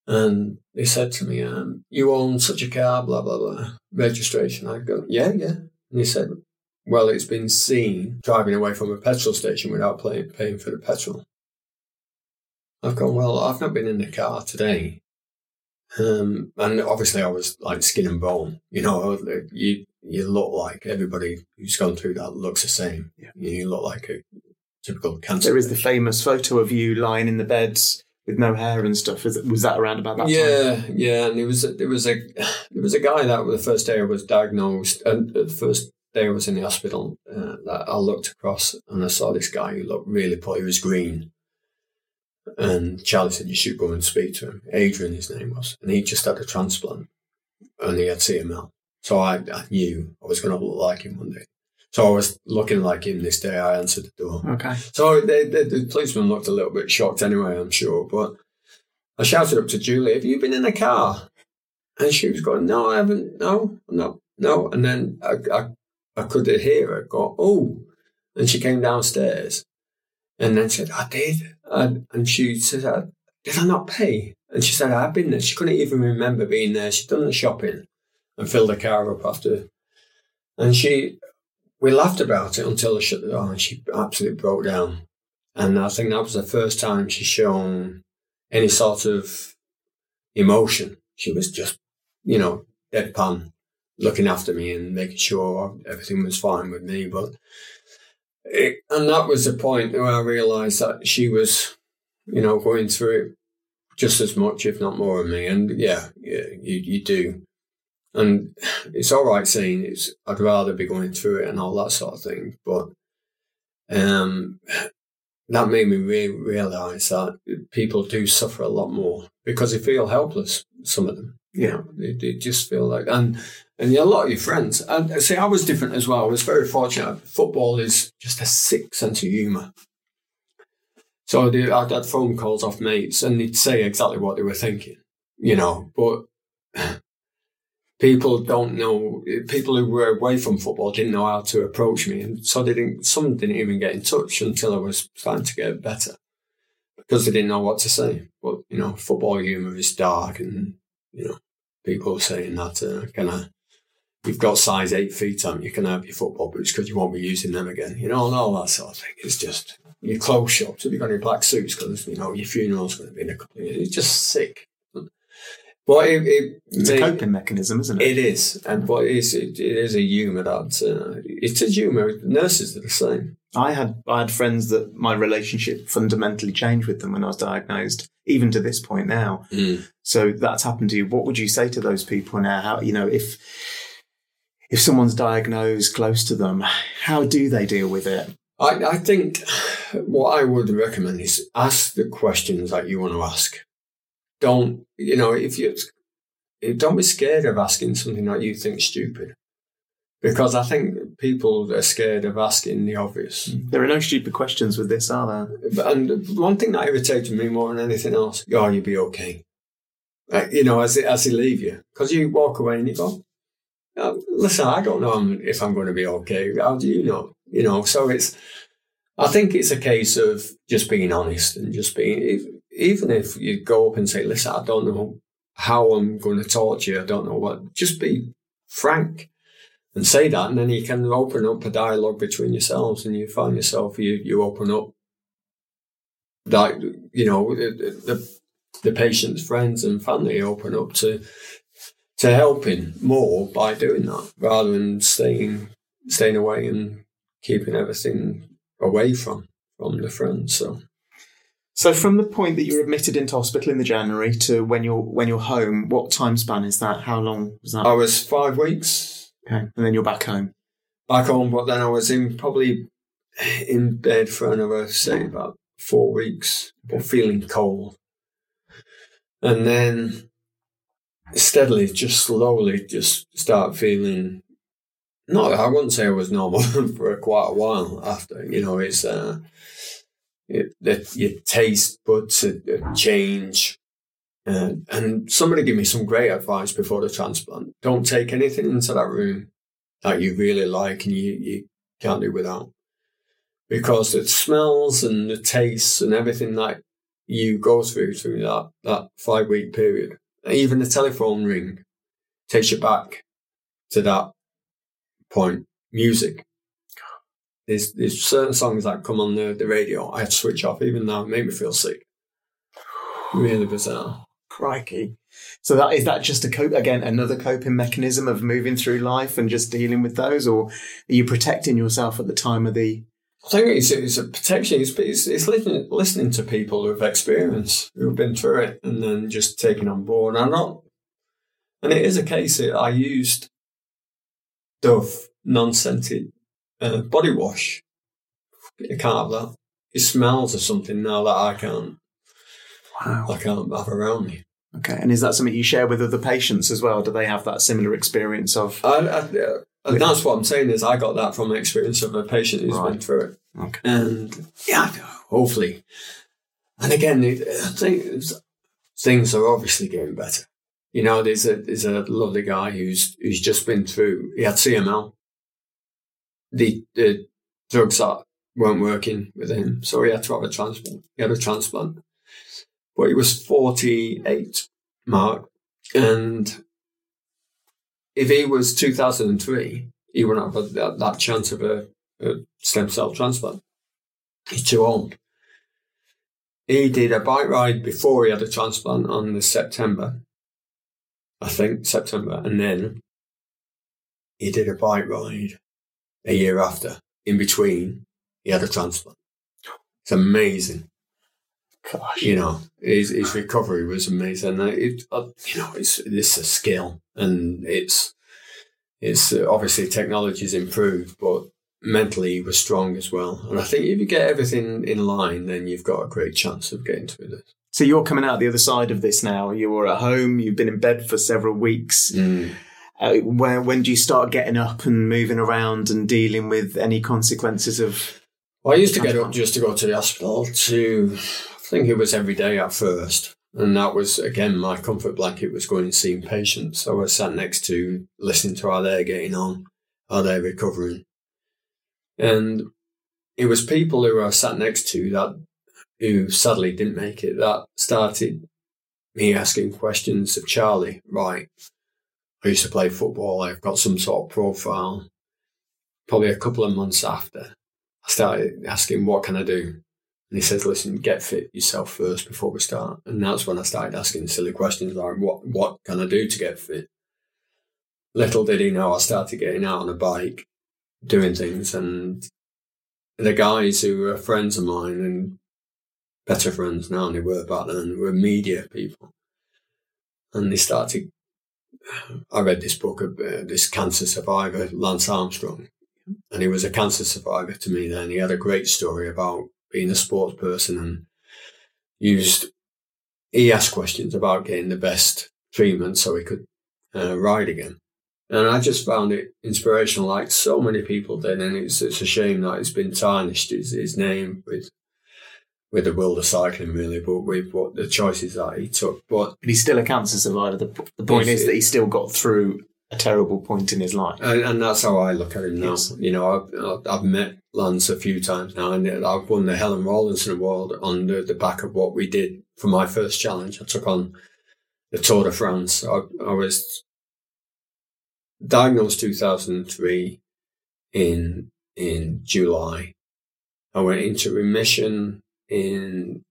and they said to me, um, "You own such a car, blah blah blah, registration." I go, "Yeah, yeah," and he said, "Well, it's been seen driving away from a petrol station without pay- paying for the petrol." I've gone, well, I've not been in the car today. Um, and obviously I was like skin and bone, you know, you, you look like everybody who's gone through that looks the same. Yeah. You look like a typical cancer. There is the famous photo of you lying in the bed with no hair and stuff. Is it, was that around about that time? yeah, yeah, and it was there was a there was a guy that the first day I was diagnosed, and the first day I was in the hospital, uh, that I looked across and I saw this guy who looked really poor. He was green, and Charlie said you should go and speak to him. Adrian, his name was, and he just had a transplant, and he had CML. So I, I knew I was going to look like him one day. So I was looking like him this day. I answered the door. Okay. So they, they, the policeman looked a little bit shocked anyway, I'm sure. But I shouted up to Julie, Have you been in a car? And she was going, No, I haven't. No, no, no. And then I, I, I could hear her go, Oh. And she came downstairs and then said, I did. And, and she said, uh, Did I not pay? And she said, I've been there. She couldn't even remember being there. She'd done the shopping and filled the car up after. And she, we laughed about it until I shut the door and she absolutely broke down. And I think that was the first time she's shown any sort of emotion. She was just, you know, deadpan, looking after me and making sure everything was fine with me. But, it, and that was the point where I realized that she was, you know, going through it just as much, if not more, than me. And yeah, yeah you, you do. And it's all right saying it's, I'd rather be going through it and all that sort of thing. But um, that made me really realize that people do suffer a lot more because they feel helpless, some of them. Yeah. They, they just feel like, and, and a lot of your friends. And see, I was different as well. I was very fortunate. Football is just a sick sense of humour. So I'd had phone calls off mates and they'd say exactly what they were thinking, you know, but [sighs] people don't know people who were away from football didn't know how to approach me and so they didn't some didn't even get in touch until I was starting to get better because they didn't know what to say but you know football humor is dark and you know people saying that uh, kind of you've got size eight feet on you can have your football boots because you won't be using them again you know and all that sort of thing it's just your clothes shops have you got your black suits because you know your funeral's going to be in a couple of years it's just sick well, it, it, It's a coping mechanism, isn't it? it is, and but it, it is a humour that uh, it's a humour. Nurses are the same. I had I had friends that my relationship fundamentally changed with them when I was diagnosed, even to this point now. So that's happened to you. What would you say to those people now? How you know if if someone's diagnosed close to them, how do they deal with it? I, I think what I would recommend is ask the questions that you want to ask. Don't you know if you don't be scared of asking something that you think stupid, because I think people are scared of asking the obvious. There are no stupid questions with this, are there? And one thing that irritated me more than anything else, oh, you'll be okay. Uh, you know, as they, as they leave you, because you walk away and you go, oh, listen, I don't know um, if I'm going to be okay. How do you know? You know, so it's. I think it's a case of just being honest and just being. Even if you go up and say, "Listen, I don't know how I'm going to talk to you. I don't know what." Just be frank and say that, and then you can open up a dialogue between yourselves, and you find yourself you you open up that you know the, the, the patient's friends and family open up to to helping more by doing that rather than staying staying away and keeping everything away from from the friends. So So from the point that you were admitted into hospital in the January to when you're when you're home, what time span is that? How long was that? I was five weeks okay, and then you're back home. back home, but then I was in probably in bed for another say about four weeks, but feeling cold. And then steadily, just slowly, just start feeling. No, I wouldn't say I was normal [laughs] for quite a while after. You know, it's uh, it, that your taste buds change. Uh, and somebody gave me some great advice before the transplant. Don't take anything into that room that you really like and you, you can't do without. Because the smells and the tastes and everything that you go through through that, that five week period, even the telephone ring takes you back to that point. Music. There's, there's certain songs that come on the, the radio. I switch off even now. It made me feel sick. Really bizarre. Crikey. So that is that just a cope again, another coping mechanism of moving through life and just dealing with those, or are you protecting yourself at the time of the? I think it's, it's a protection. It's, it's, it's listening, listening to people who have experience, who've been through it, and then just taking on board. I'm not, and it is a case that I used Dove non-scented uh, body wash. I can't have that. It smells of something now that I can't. Wow. I can't have around me. Okay, and is that something you share with other patients as well? Do they have that similar experience of? I, I, and that's what I'm saying is I got that from experience of a patient who's Right. been through it, Okay. and yeah, hopefully. And again, I uh, think things are obviously getting better. You know, there's a there's a lovely guy who's who's just been through. He had CML. The the drugs that weren't working with him, so he had to have a transplant. He had a transplant, but he was 48, Mark, and if he was 2003, he wouldn't have that, that chance of a, a stem cell transplant. He's too old. He did a bike ride before he had a transplant on the September, I think September, and then he did a bike ride a year after. In between, he had a transplant. It's amazing Gosh. you know, his, his recovery was amazing. It, uh, you know, it's it's a skill, and it's it's uh, obviously technology's improved, but mentally he was strong as well. And I think if you get everything in line, then you've got a great chance of getting through this. So you're coming out the other side of this now. You were at home. You've been in bed for several weeks. Uh, when when do you start getting up and moving around and dealing with any consequences of? Well, I used to get up just to go to the hospital to, think it was every day at first. And that was, again, my comfort blanket was going and seeing patients. So I sat next to listening to how they're getting on, how they're recovering. And it was people who I sat next to that, who sadly didn't make it, that started me asking questions of Charlie. Right. I used to play football. I've got some sort of profile. Probably a couple of months after, I started asking, what can I do? And he says, listen, get fit yourself first before we start. And that's when I started asking silly questions like, what, what can I do to get fit? Little did he know I started getting out on a bike, doing things. And the guys who were friends of mine and better friends now than they were back then were media people. And they started, I read this book of uh, this cancer survivor, Lance Armstrong and he was a cancer survivor to me then. He had a great story about being a sports person and used, he asked questions about getting the best treatment so he could uh, ride again. And I just found it inspirational, like so many people did. And it's, it's a shame that it's been tarnished, his, his name with, with the world of cycling, really, but with what the choices that he took. But But he's still a cancer survivor. The, the point is that he still got through a terrible point in his life. And, and that's how I look at him now. Yes. You know, I've, I've met Lance a few times now, and I've won the Helen Rollason Award on the, the back of what we did for my first challenge. I took on the Tour de France. I, I was diagnosed 2003 in in July. I went into remission in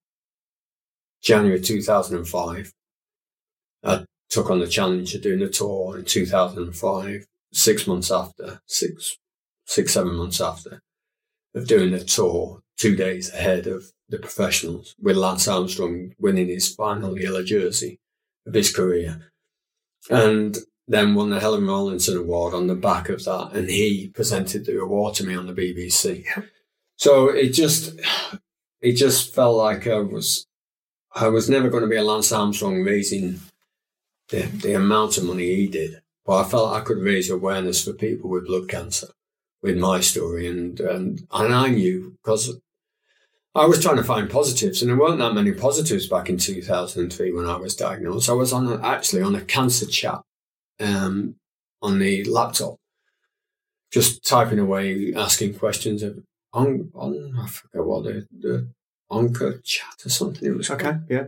January 2005. I took on the challenge of doing the tour in 2005, six months after, six, six, seven months after of doing the tour, two days ahead of the professionals, with Lance Armstrong winning his final yellow jersey of his career. And then won the Helen Rollason Award on the back of that. And he presented the award to me on the BBC. So it just, it just felt like I was, I was never going to be a Lance Armstrong raising the, the amount of money he did. But I felt I could raise awareness for people with blood cancer with my story. And, and, and I knew because I was trying to find positives and there weren't that many positives back in 2003 when I was diagnosed. I was on a, actually on a cancer chat, um, on the laptop, just typing away, asking questions of, on, on, I forget what the, the Onca chat or something it was called. Okay, yeah.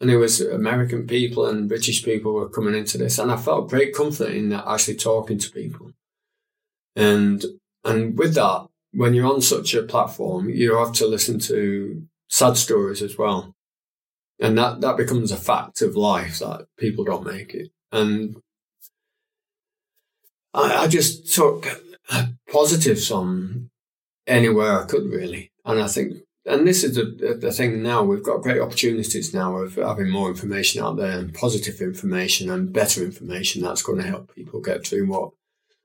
And there was American people and British people were coming into this, and I felt great comfort in that actually talking to people. And and with that, when you're on such a platform, you have to listen to sad stories as well. and that that becomes a fact of life that people don't make it. And I, I just took positives on anywhere I could really, and I think. And this is the, the thing now. We've got great opportunities now of having more information out there and positive information and better information that's going to help people get through what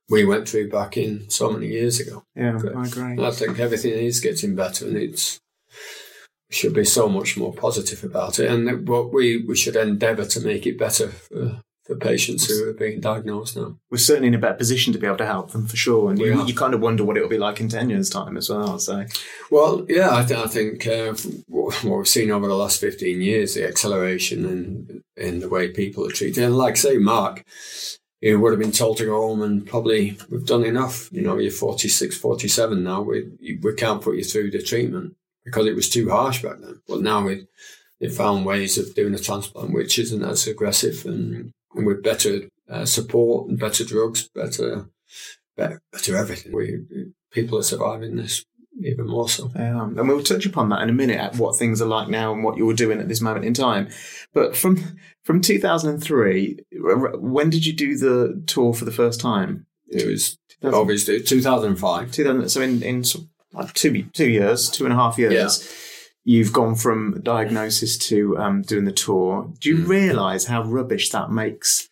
we went through back in so many years ago. Yeah, I agree. I think everything is getting better, and it's should be so much more positive about it. And what we we should endeavour to make it better for, for patients who are being diagnosed now. We're certainly in a better position to be able to help them for sure. And you, you, kind of wonder what it'll be like in 10 years' time as well. So, well, yeah, I, th- I think uh, what we've seen over the last 15 years, the acceleration in, in the way people are treated. And like, say, Mark, you would have been told to go home and probably we've done enough. You know, you're 46, 47 now. We, we can't put you through the treatment because it was too harsh back then. But now we, they found ways of doing a transplant which isn't as aggressive and, and with better uh, support and better drugs, better, better, better everything. We, people are surviving this even more so. Yeah, and we'll touch upon that in a minute at what things are like now and what you're doing at this moment in time. But from from 2003, when did you do the tour for the first time? It was obviously 2005. 2000, so in in like two two years, two and a half years. Yeah. You've gone from diagnosis to um, doing the tour. Do you mm. realise how rubbish that makes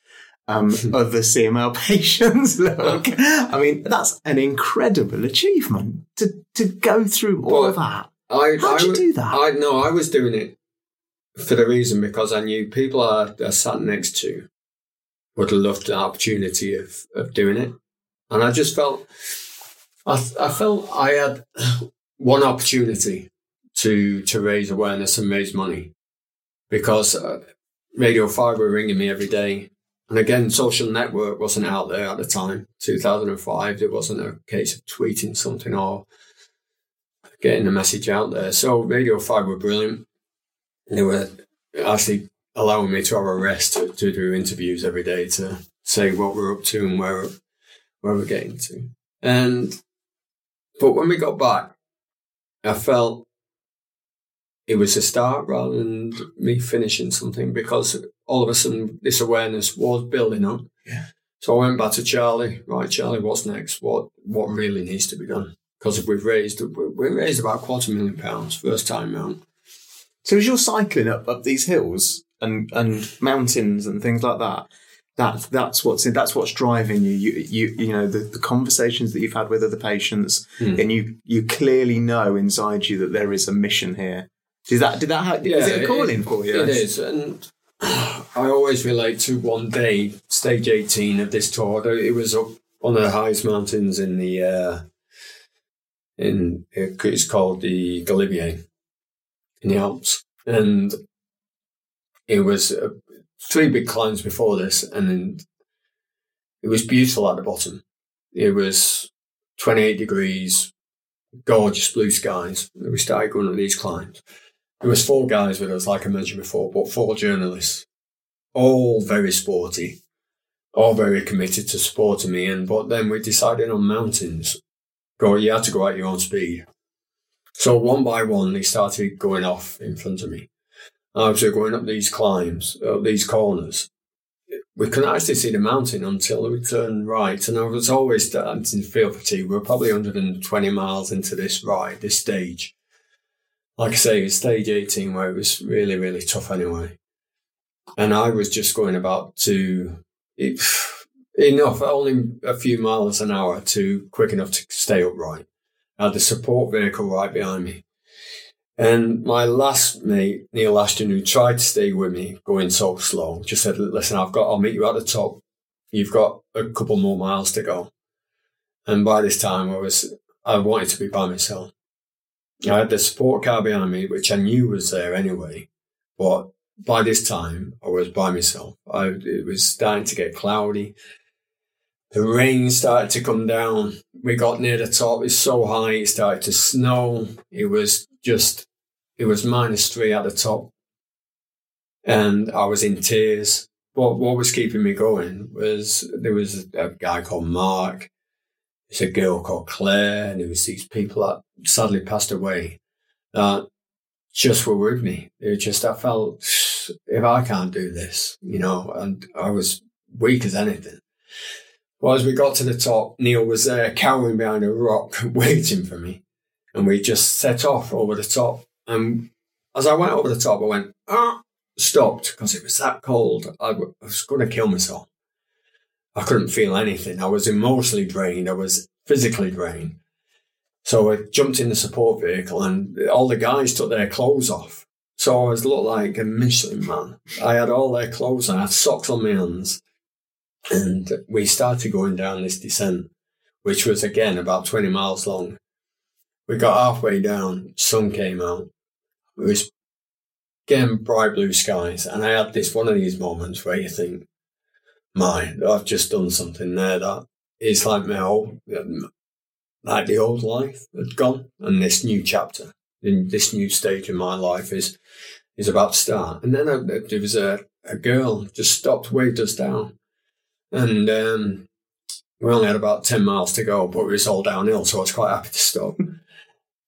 um, [laughs] other CML patients [laughs] look. I mean, that's an incredible achievement to, to go through all of that. I, How'd I, you do that? I no, I was doing it for the reason because I knew people I, I sat next to would have loved the opportunity of, of doing it. And I just felt, I, I felt I had one opportunity to, to raise awareness and raise money because uh, Radio 5 were ringing me every day and again, social network wasn't out there at the time. 2005, there wasn't a case of tweeting something or getting the message out there. So Radio 5 were brilliant. They were actually allowing me to have a rest to, to do interviews every day to say what we're up to and where, where we're getting to. And, but when we got back, I felt it was a start rather than me finishing something because all of a sudden this awareness was building up. Yeah. So I went back to Charlie. Right, Charlie, what's next? What what really needs to be done? Because we've raised we raised about a quarter million pounds first time round. So as you're cycling up up these hills and and mountains and things like that, that that's what's that's what's driving you. You you you know the, the conversations that you've had with other patients, mm. and you you clearly know inside you that there is a mission here. Did that did that have, yeah, is it a calling it, for you? It is, and I always relate to one day, stage 18 of this tour. It was up on the highest mountains in the, uh, in, it's called the Galibier in the Alps. And it was uh, three big climbs before this. And then it was beautiful at the bottom. It was 28 degrees, gorgeous blue skies. We started going up these climbs. There was four guys with us, like I mentioned before, but four journalists, all very sporty, all very committed to supporting me. And but then we decided on mountains. Go, you had to go at your own speed. So one by one, they started going off in front of me. I was going up these climbs, up these corners. We couldn't actually see the mountain until we turned right. And I was always starting to feel fatigue. We we're probably 120 miles into this ride, this stage like I say, it was stage 18 where it was really, really tough anyway. And I was just going about to it, [sighs] enough, only a few miles an hour to quick enough to stay upright. I had the support vehicle right behind me. And my last mate, Neil Ashton, who tried to stay with me going so slow, just said, listen, I've got, I'll meet you at the top. You've got a couple more miles to go. And by this time I was, I wanted to be by myself. I had the support car behind me, which I knew was there anyway. But by this time, I was by myself. I, it was starting to get cloudy. The rain started to come down. We got near the top. It's so high. It started to snow. It was just, it was minus three at the top. And I was in tears. But what was keeping me going was there was a guy called Mark it's a girl called Claire, and there was these people that sadly passed away. That just were with me. It just, I felt if I can't do this, you know, and I was weak as anything. Well, as we got to the top, Neil was there cowering behind a rock [laughs] waiting for me. And we just set off over the top. And as I went over the top, I went, ah, stopped because it was that cold. I was going to kill myself. I couldn't feel anything. I was emotionally drained. I was physically drained. So I jumped in the support vehicle and all the guys took their clothes off. So I was looked like a Michelin man. I had all their clothes on. I had socks on my hands. And we started going down this descent, which was again about 20 miles long. We got halfway down, sun came out. It was again bright blue skies. And I had this one of these moments where you think, my, I've just done something there that is like my whole, like the old life had gone. And this new chapter, in this new stage in my life is, is about to start. And then I, there was a, a girl just stopped, waved us down. And um, we only had about 10 miles to go, but it was all downhill, so I was quite happy to stop.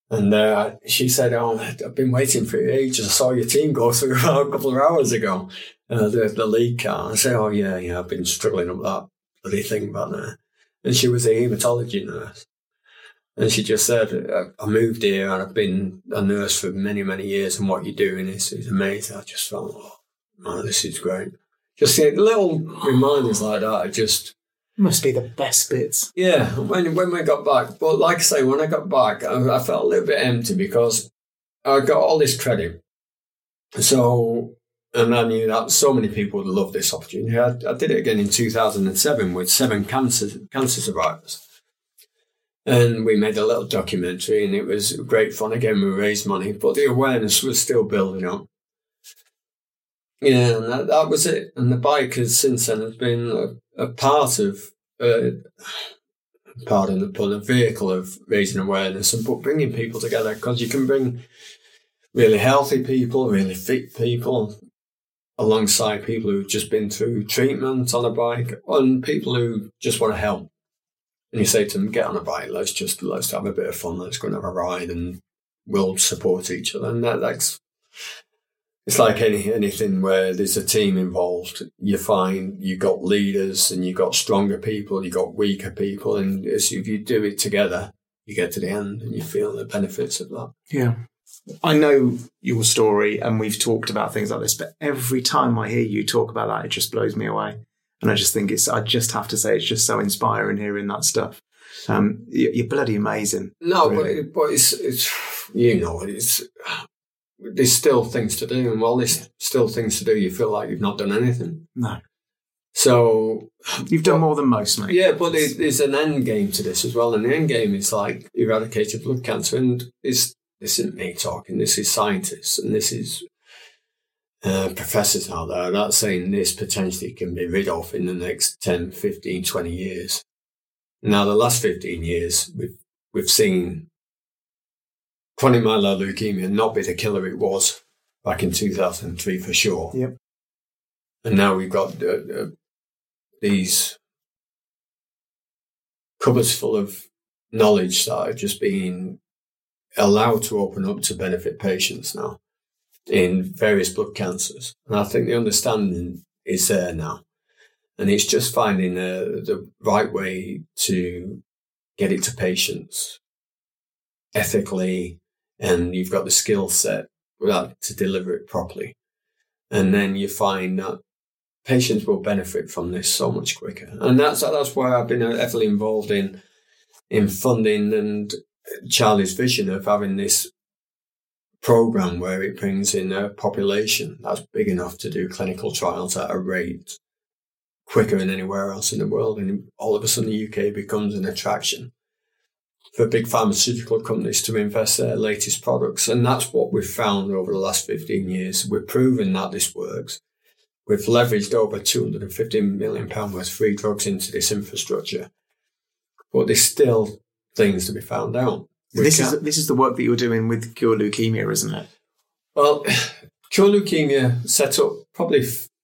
And uh, she said, Oh, I've been waiting for you ages. I saw your team go through [laughs] a couple of hours ago, uh, the, the league car. I said, Oh, yeah, yeah, I've been struggling up that bloody thing back there. And she was a haematology nurse. And she just said, I moved here and I've been a nurse for many, many years, and what you're doing is, is amazing. I just thought, oh, man, this is great. Just little reminders like that are just must be the best bits. Yeah, when when we got back, but like I say, when I got back, I, I felt a little bit empty because I got all this credit. So, and I knew that so many people would love this opportunity. I, I did it again in 2007 with seven cancer cancer survivors. And we made a little documentary and it was great fun. Again, we raised money, but the awareness was still building up. Yeah, and that, that was it. And the bike has since then has been a, a part of, uh, pardon the pun, a vehicle of raising awareness and bringing people together because you can bring really healthy people, really fit people alongside people who've just been through treatment on a bike and people who just want to help. And you say to them, get on a bike, let's just, let's have a bit of fun, let's go and have a ride and we'll support each other. And that, that's, it's like any anything where there's a team involved. You find you've got leaders and you've got stronger people, you've got weaker people, and if you do it together, you get to the end and you feel the benefits of that. Yeah. I know your story and we've talked about things like this, but every time I hear you talk about that, it just blows me away. And I just think it's, I just have to say, it's just so inspiring hearing that stuff. Um, you're bloody amazing. No, really. but, it, but it's, it's, you know, it's, there's still things to do, and while there's still things to do, you feel like you've not done anything. No. So you've done more than most, mate. Yeah, but there's an end game to this as well, and the end game is like eradicated blood cancer, and is this isn't me talking. This is scientists, and this is uh, professors out there that saying this potentially can be rid of in the next 10, 15, 20 years. Now, the last 15 years, we've, we've seen chronic myeloid leukemia not be the killer it was back in 2003 for sure. Yep. And now we've got uh, uh, these cupboards full of knowledge that are just being allowed to open up to benefit patients now in various blood cancers. And I think the understanding is there now. And it's just finding uh, the right way to get it to patients ethically, and you've got the skill set to deliver it properly. And then you find that patients will benefit from this so much quicker. And that's that's why I've been heavily involved in in funding and Charlie's vision of having this program where it brings in a population that's big enough to do clinical trials at a rate quicker than anywhere else in the world. And all of a sudden the UK becomes an attraction for big pharmaceutical companies to invest their latest products. And that's what we've found over the last 15 years. We've proven that this works. We've leveraged over 250 million pound worth of free drugs into this infrastructure. But there's still things to be found out. We this is this is the work that you're doing with Cure Leukemia, isn't it? Well, [sighs] Cure Leukemia set up probably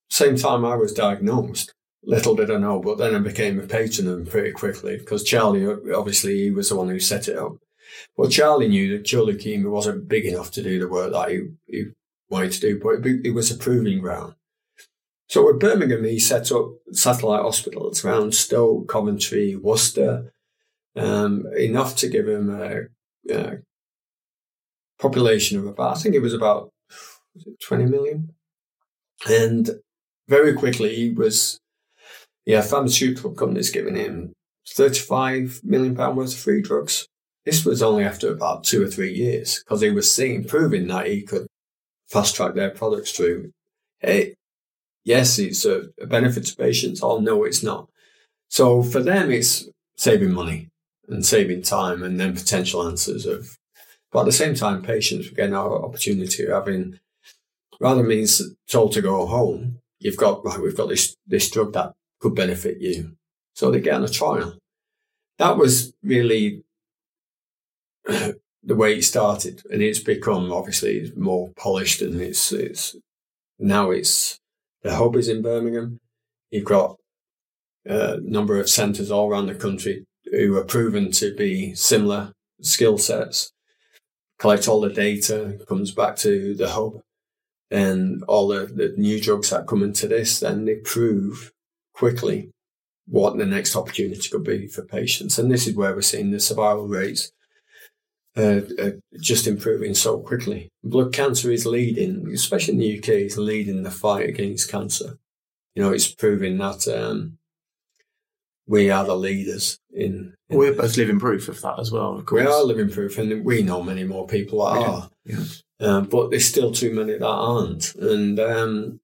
same time I was diagnosed. Little did I know, but then I became a patron of them pretty quickly because Charlie, obviously, he was the one who set it up. Well, Charlie knew that Joe leukemia wasn't big enough to do the work that he, he wanted to do, but it, it was a proving ground. So with Birmingham, he set up satellite hospitals around Stoke, Coventry, Worcester, um, enough to give him a, a, population of about, I think it was about was it 20 million. And very quickly, he was, yeah, pharmaceutical companies giving him 35 million pound worth of free drugs. This was only after about two or three years because he was seeing, proving that he could fast track their products through. Hey, yes, it's a, a benefit to patients, or no, it's not. So for them, it's saving money and saving time and then potential answers of, but at the same time, patients were getting our opportunity of having, rather means told to go home, you've got, right, we've got this, this drug that could benefit you. So they get on a trial. That was really [clears throat] the way it started, and it's become obviously more polished, and it's it's now it's the hub is in Birmingham. You've got a number of centres all around the country who are proven to be similar skill sets. Collect all the data, comes back to the hub, and all the, the new drugs that come into this, then they prove quickly what the next opportunity could be for patients. And this is where we're seeing the survival rates uh, uh, just improving so quickly. Blood cancer is leading, especially in the UK, is leading the fight against cancer. You know, it's proving that um, we are the leaders in. in We're both living proof of that as well. Of course. We are living proof, and we know many more people that Yeah. are. Yeah. Um, but there's still too many that aren't. And um,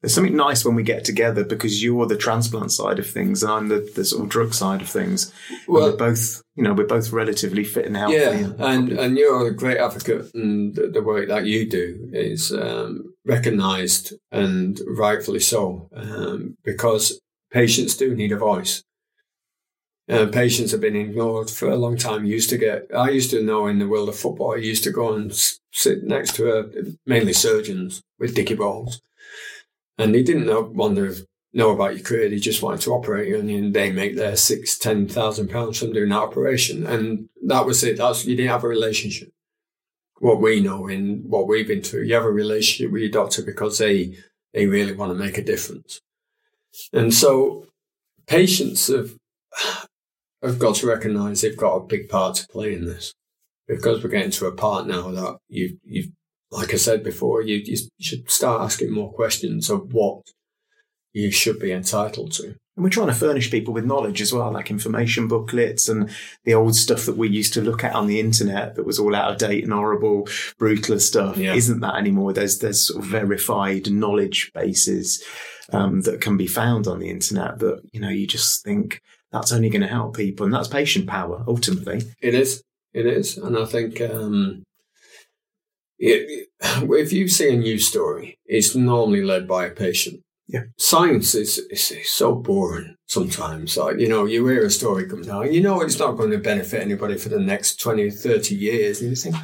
There's something nice when we get together because you're the transplant side of things and I'm the, the sort of drug side of things. Well, we're both, you know, we're both relatively fit and healthy. Yeah, and and you're a great advocate, and the, the work that you do is um, recognised and rightfully so, um, because patients do need a voice. Uh, patients have been ignored for a long time. Used to get, I used to know in the world of football, I used to go and sit next to a, mainly surgeons with dicky balls, and they didn't know, want to know about your career. They just wanted to operate you, and they make their six, ten thousand pounds from doing that operation, and that was it. That's you didn't have a relationship. What we know in what we've been through, you have a relationship with your doctor because they they really want to make a difference, and so patients have have got to recognise they've got a big part to play in this because we're getting to a part now that you you like I said before, you, you should start asking more questions of what you should be entitled to. And we're trying to furnish people with knowledge as well, like information booklets and the old stuff that we used to look at on the internet that was all out of date and horrible, brutal stuff. Yeah. Isn't that anymore? There's there's sort of verified knowledge bases um, that can be found on the internet that you know you just think that's only going to help people, and that's patient power ultimately. It is. It is. And I think um, it, if you see a news story, it's normally led by a patient. Yeah. Science is, is, is so boring sometimes. Like, you know, you hear a story come down, you know it's not going to benefit anybody for the next 20, 30 years. And you think,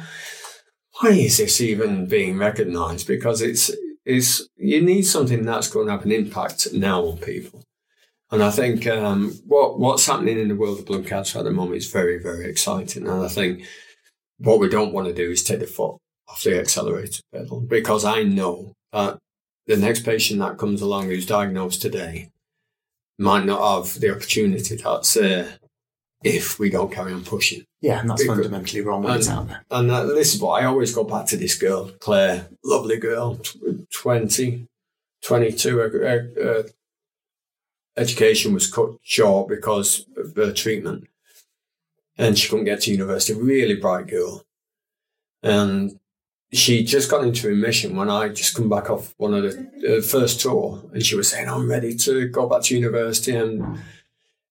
why is this even being recognized? Because it's, it's, you need something that's going to have an impact now on people. And I think um, what what's happening in the world of blood cancer at the moment is very, very exciting. And I think what we don't want to do is take the foot off the accelerator pedal because I know that the next patient that comes along who's diagnosed today might not have the opportunity that's there if we don't carry on pushing. Yeah, and that's Because- fundamentally wrong when it's out there. And uh, this is what I always go back to this girl, Claire, lovely girl, tw- 20, 22. Her, her, her education was cut short because of her treatment. And she couldn't get to university. Really bright girl. And she just got into remission when I just come back off one of the uh, first tour. And she was saying, I'm ready to go back to university and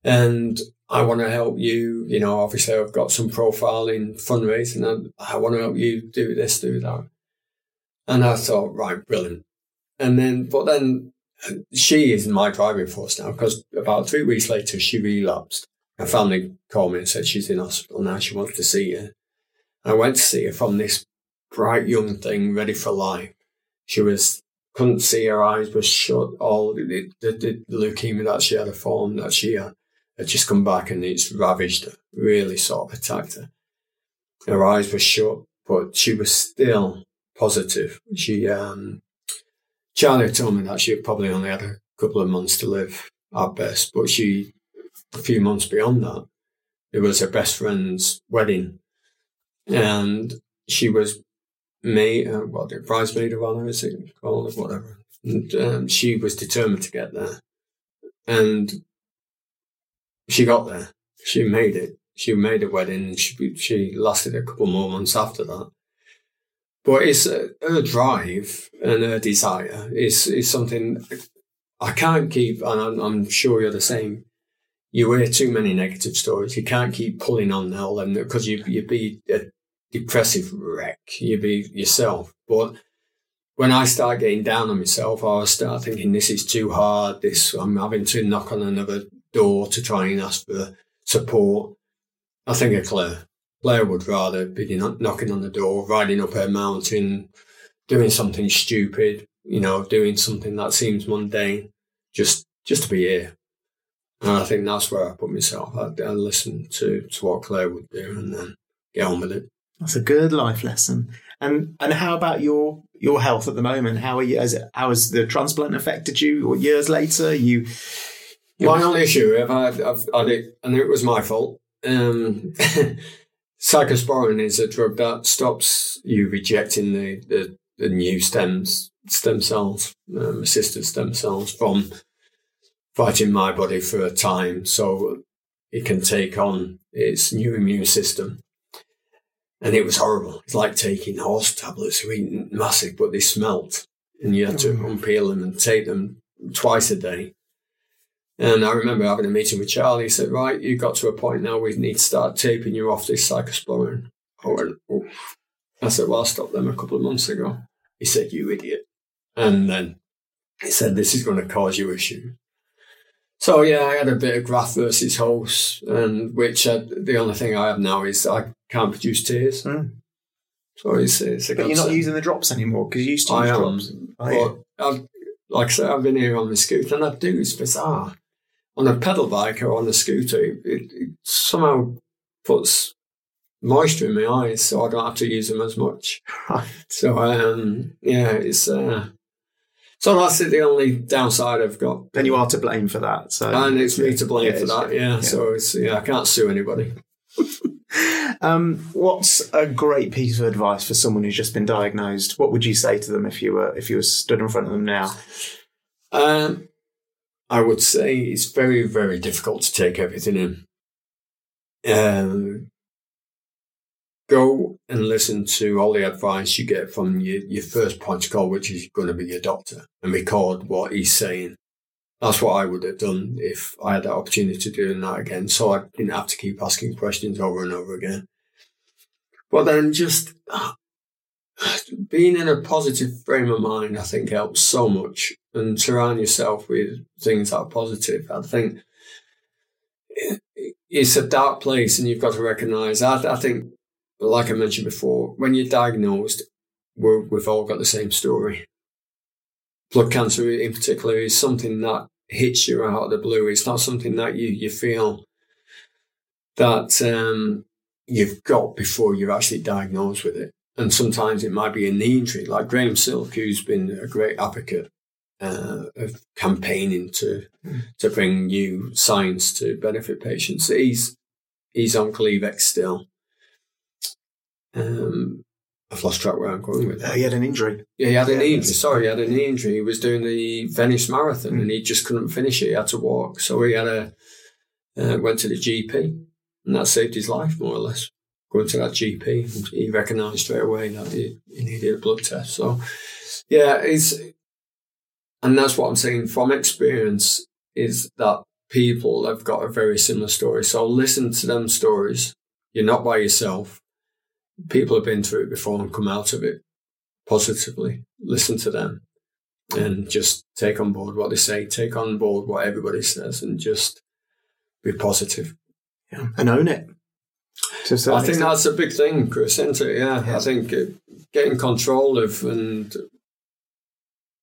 and I want to help you. You know, obviously I've got some profiling fundraising and I want to help you do this, do that. And I thought, right, brilliant. And then, but then she is my driving force now because about three weeks later, she relapsed. Her family called me and said she's in hospital now. She wants to see you. I went to see her from this bright young thing, ready for life. She was, couldn't see her eyes were shut. All the, the, the leukemia that she had, a form that she had, had just come back and it's ravaged her, really sort of attacked her. her eyes were shut, but she was still positive. She, um, Charlie told me that she probably only had a couple of months to live at best, but she, a few months beyond that, it was her best friend's wedding, and she was made, uh, what the bridesmaid of honor is it called, or whatever. And um, she was determined to get there, and she got there. She made it. She made a wedding. She she lasted a couple more months after that. But it's uh, her drive and her desire is is something I can't keep, and I'm, I'm sure you're the same. You hear too many negative stories. You can't keep pulling on all them because you you'd be a depressive wreck. You'd be yourself. But when I start getting down on myself, I start thinking this is too hard. This I'm having to knock on another door to try and ask for support. I think of Claire. Claire would rather be knocking on the door, riding up her mountain, doing something stupid, you know, doing something that seems mundane, just just to be here. And I think that's where I put myself. I, I listen to, to what Claire would do and then get on with it. That's a good life lesson. And and how about your your health at the moment? How are you? Has it, how has the transplant affected you? Or years later, you? My only issue, I've had, I've had it, and it was my fault. Um, [laughs] cyclosporin is a drug that stops you rejecting the, the, the new stems, stem cells, um, assisted stem cells from fighting my body for a time, so it can take on its new immune system and it was horrible. It's like taking horse tablets, really massive, but they smelt, and you had to mm. unpeel them and take them twice a day. And I remember having a meeting with Charlie. He said, "Right, you've got to a point now. We need to start taping you off this cyclosporin." I went, oh. I said, "Well, I stopped them a couple of months ago." He said, "You idiot!" And then he said, "This is going to cause you issues." So yeah, I had a bit of graft versus host, and which I, the only thing I have now is I can't produce tears. Mm. So it's, it's but you're not using the drops anymore because you used to use I am, drops. Oh, I've, like I said, I've been here on the scooter, and I do. It's bizarre. On a pedal bike or on a scooter, it, it somehow puts moisture in my eyes, so I don't have to use them as much. Right. So um, yeah, it's uh, so that's the only downside I've got. And you are to blame for that. So and it's me to blame yeah, for that. Yeah. yeah. So it's yeah, I can't sue anybody. [laughs] um, what's a great piece of advice for someone who's just been diagnosed? What would you say to them if you were if you were stood in front of them now? Um, I would say it's very very difficult to take everything in. Um, go and listen to all the advice you get from your, your first point of call, which is going to be your doctor, and record what he's saying. That's what I would have done if I had that opportunity to do that again. So I didn't have to keep asking questions over and over again. But then just [sighs] being in a positive frame of mind, I think helps so much. And surround yourself with things that are positive. I think it's a dark place and you've got to recognize. I, I think like I mentioned before, when you're diagnosed, we have all got the same story. Blood cancer, in particular, is something that hits you out of the blue. It's not something that you, you feel that um, you've got before you're actually diagnosed with it. And sometimes it might be a knee injury, like Graham Silk, who's been a great advocate uh, of campaigning to mm. to bring new science to benefit patients. He's he's on Gleevec still, um, I've lost track where I'm going with that. Uh, he had an injury. Yeah, he had an injury. Sorry, he had an injury. He was doing the Venice Marathon mm. and he just couldn't finish it. He had to walk. So he had a uh, went to the GP and that saved his life more or less. Going to that GP, he recognised straight away that he, he needed a blood test. So, yeah, it's and that's what I'm saying from experience is that people have got a very similar story. So listen to them stories. You're not by yourself people have been through it before and come out of it positively. Listen to them and just take on board what they say, take on board what everybody says, and just be positive. Yeah. And own it. I think that's a big thing, Chris, isn't it? Yeah. yeah. I think getting control of and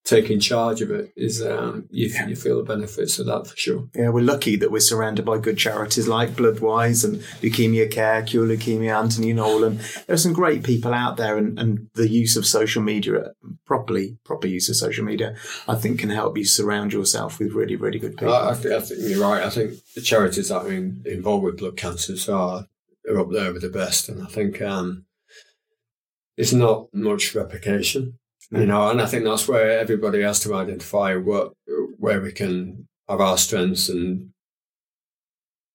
taking charge of it is um, you, yeah. you feel the benefits of that for sure. Yeah, we're lucky that we're surrounded by good charities like Bloodwise and Leukemia Care, Cure Leukemia, Anthony Nolan. There are some great people out there, and, and the use of social media, properly proper use of social media, I think can help you surround yourself with really really good people. I, I, think, I think, you're right. I think the charities that are in, involved with blood cancers are, are up there with the best, and I think um, it's not much replication you mm. know, and I think that's where everybody has to identify what where we can have our strengths and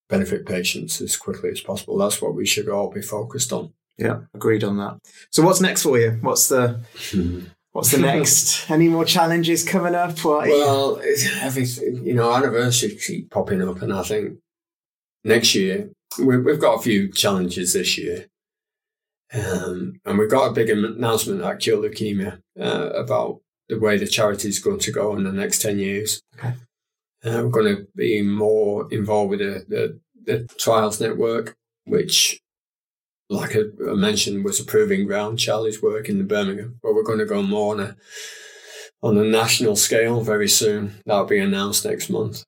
benefit patients as quickly as possible. That's what we should all be focused on. Yeah, agreed on that. So, what's next for you? What's the [laughs] What's the next? Any more challenges coming up? well, everything you know, anniversaries keep popping up, and I think next year we've got a few challenges this year. Um, and we've got a big announcement at Cure Leukemia uh, about the way the charity is going to go in the next 10 years. Okay. Uh, we're going to be more involved with the, the, the trials network, which, like I mentioned, was a proving ground. Charlie's work in the Birmingham, but we're going to go more on a on a national scale very soon. That'll be announced next month.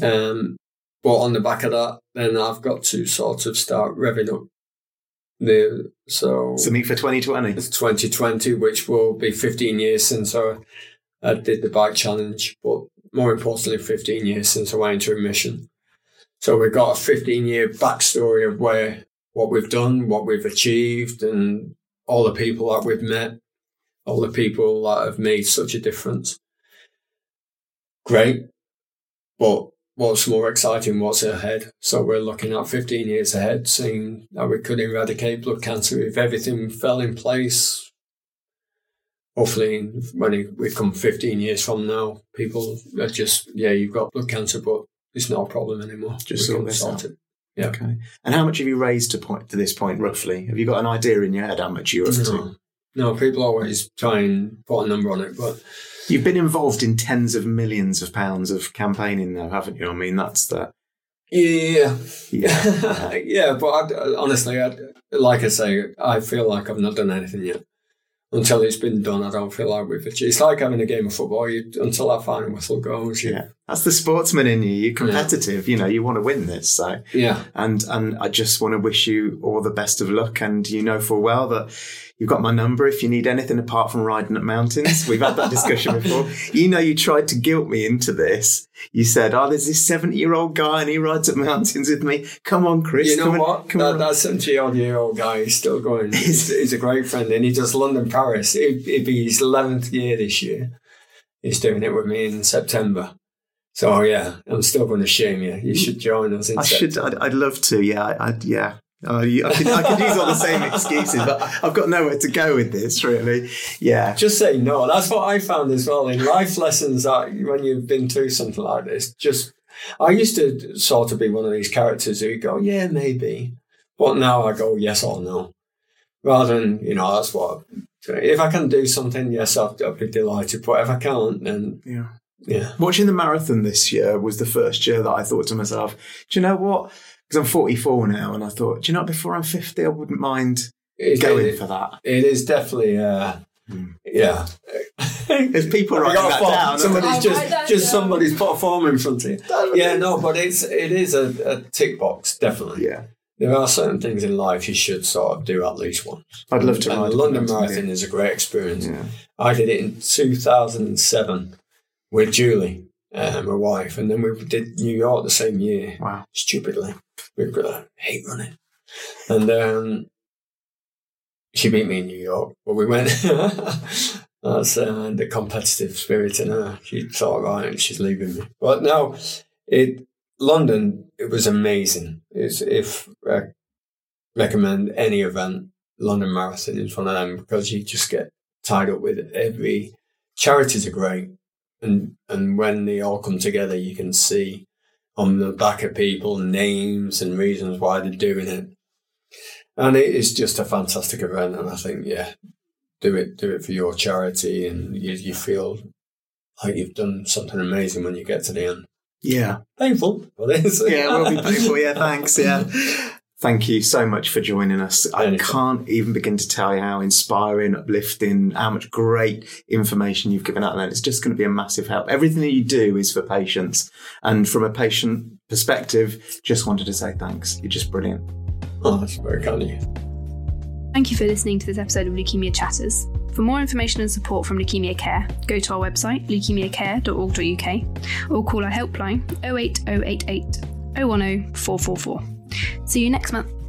Um, but on the back of that, then I've got to sort of start revving up the, so something for 2020. It's 2020, which will be 15 years since I, I did the bike challenge, but more importantly, 15 years since I went into remission. So we've got a 15 year backstory of where what we've done, what we've achieved, and all the people that we've met, all the people that have made such a difference. Great, but what's more exciting, what's ahead. So we're looking at 15 years ahead, seeing how we could eradicate blood cancer if everything fell in place. Hopefully, when we come 15 years from now, people are just, yeah, you've got blood cancer, but it's not a problem anymore. Just sort this out. It. Yeah. Okay. And how much have you raised to point to this point, roughly? Have you got an idea in your head how much you're up no. to? No, people always try and put a number on it, but You've been involved in tens of millions of pounds of campaigning, though, haven't you? I mean, that's the. Yeah. [laughs] Yeah. yeah, but I, honestly, I, like I say, I feel like I've not done anything yet. Until it's been done, I don't feel like we've achieved. It's like having a game of football. You, until that final whistle goes, you, yeah, that's the sportsman in you. You're competitive. Yeah. You know, you want to win this. So yeah, and and I just want to wish you all the best of luck. And you know full well that You've got my number if you need anything apart from riding up mountains. We've had that discussion [laughs] before. You know, you tried to guilt me into this. You said, "Oh, there's this seventy-year-old guy and he rides up mountains with me. Come on, Chris. You know what? On, come that, on. that seventy-odd-year-old guy is still going. [laughs] He's, he's, a great friend, and he does London Paris. It, it'd be his eleventh year this year. He's doing it with me in September. So yeah, I'm still going to shame you. You mm. should join us. I September. should. I'd, I'd, love to. Yeah, I'd, yeah. Oh, I could, I could use all the same excuses, but I've got nowhere to go with this, really. Yeah. Just say no. That's what I found as well in life lessons that when you've been through something like this. Just, I used to sort of be one of these characters who go, yeah, maybe. But now I go, yes or no. Rather than, you know, that's what, if I can do something, yes, I'll, I'll be delighted. But if I can't, then. Yeah. Yeah. Watching the marathon this year was the first year that I thought to myself, do you know what? Because I'm 44 now, and I thought, do you know, before I'm 50, I wouldn't mind it, going it, for that. It is definitely, uh, mm. yeah. [laughs] There's people writing that down. Somebody's just just down. somebody's put a form in front of you. Yeah, no, but it's it is a, a tick box, definitely. Yeah. There are certain things in life you should sort of do at least once. I'd love to. And the London Marathon is a great experience. Yeah. I did it in 2007 with Julie, uh, my wife, and then we did New York the same year. Wow. Stupidly we got hate running. And um, she beat me in New York. But we went. [laughs] That's uh, the competitive spirit in her. She thought, right, she's leaving me. But no, it London. It was amazing. It's, if I recommend any event, London Marathon is one of them because you just get tied up with every. Charities are great, and and when they all come together, you can see on the back of people, names and reasons why they're doing it. And it is just a fantastic event. And I think, yeah, do it, do it for your charity and you, you feel like you've done something amazing when you get to the end. Yeah. Painful, but it is. yeah, it will be painful. Yeah, [laughs] thanks. Yeah. Thank you so much for joining us. I can't even begin to tell you how inspiring, uplifting, how much great information you've given out there. It's just going to be a massive help. Everything that you do is for patients. And from a patient perspective, just wanted to say thanks. You're just brilliant. Oh, that's very kind of you. Thank you for listening to this episode of Leukemia Chatters. For more information and support from Leukemia Care, go to our website, leukemiacare.org.uk, or call our helpline 08088 010 444. See you next month.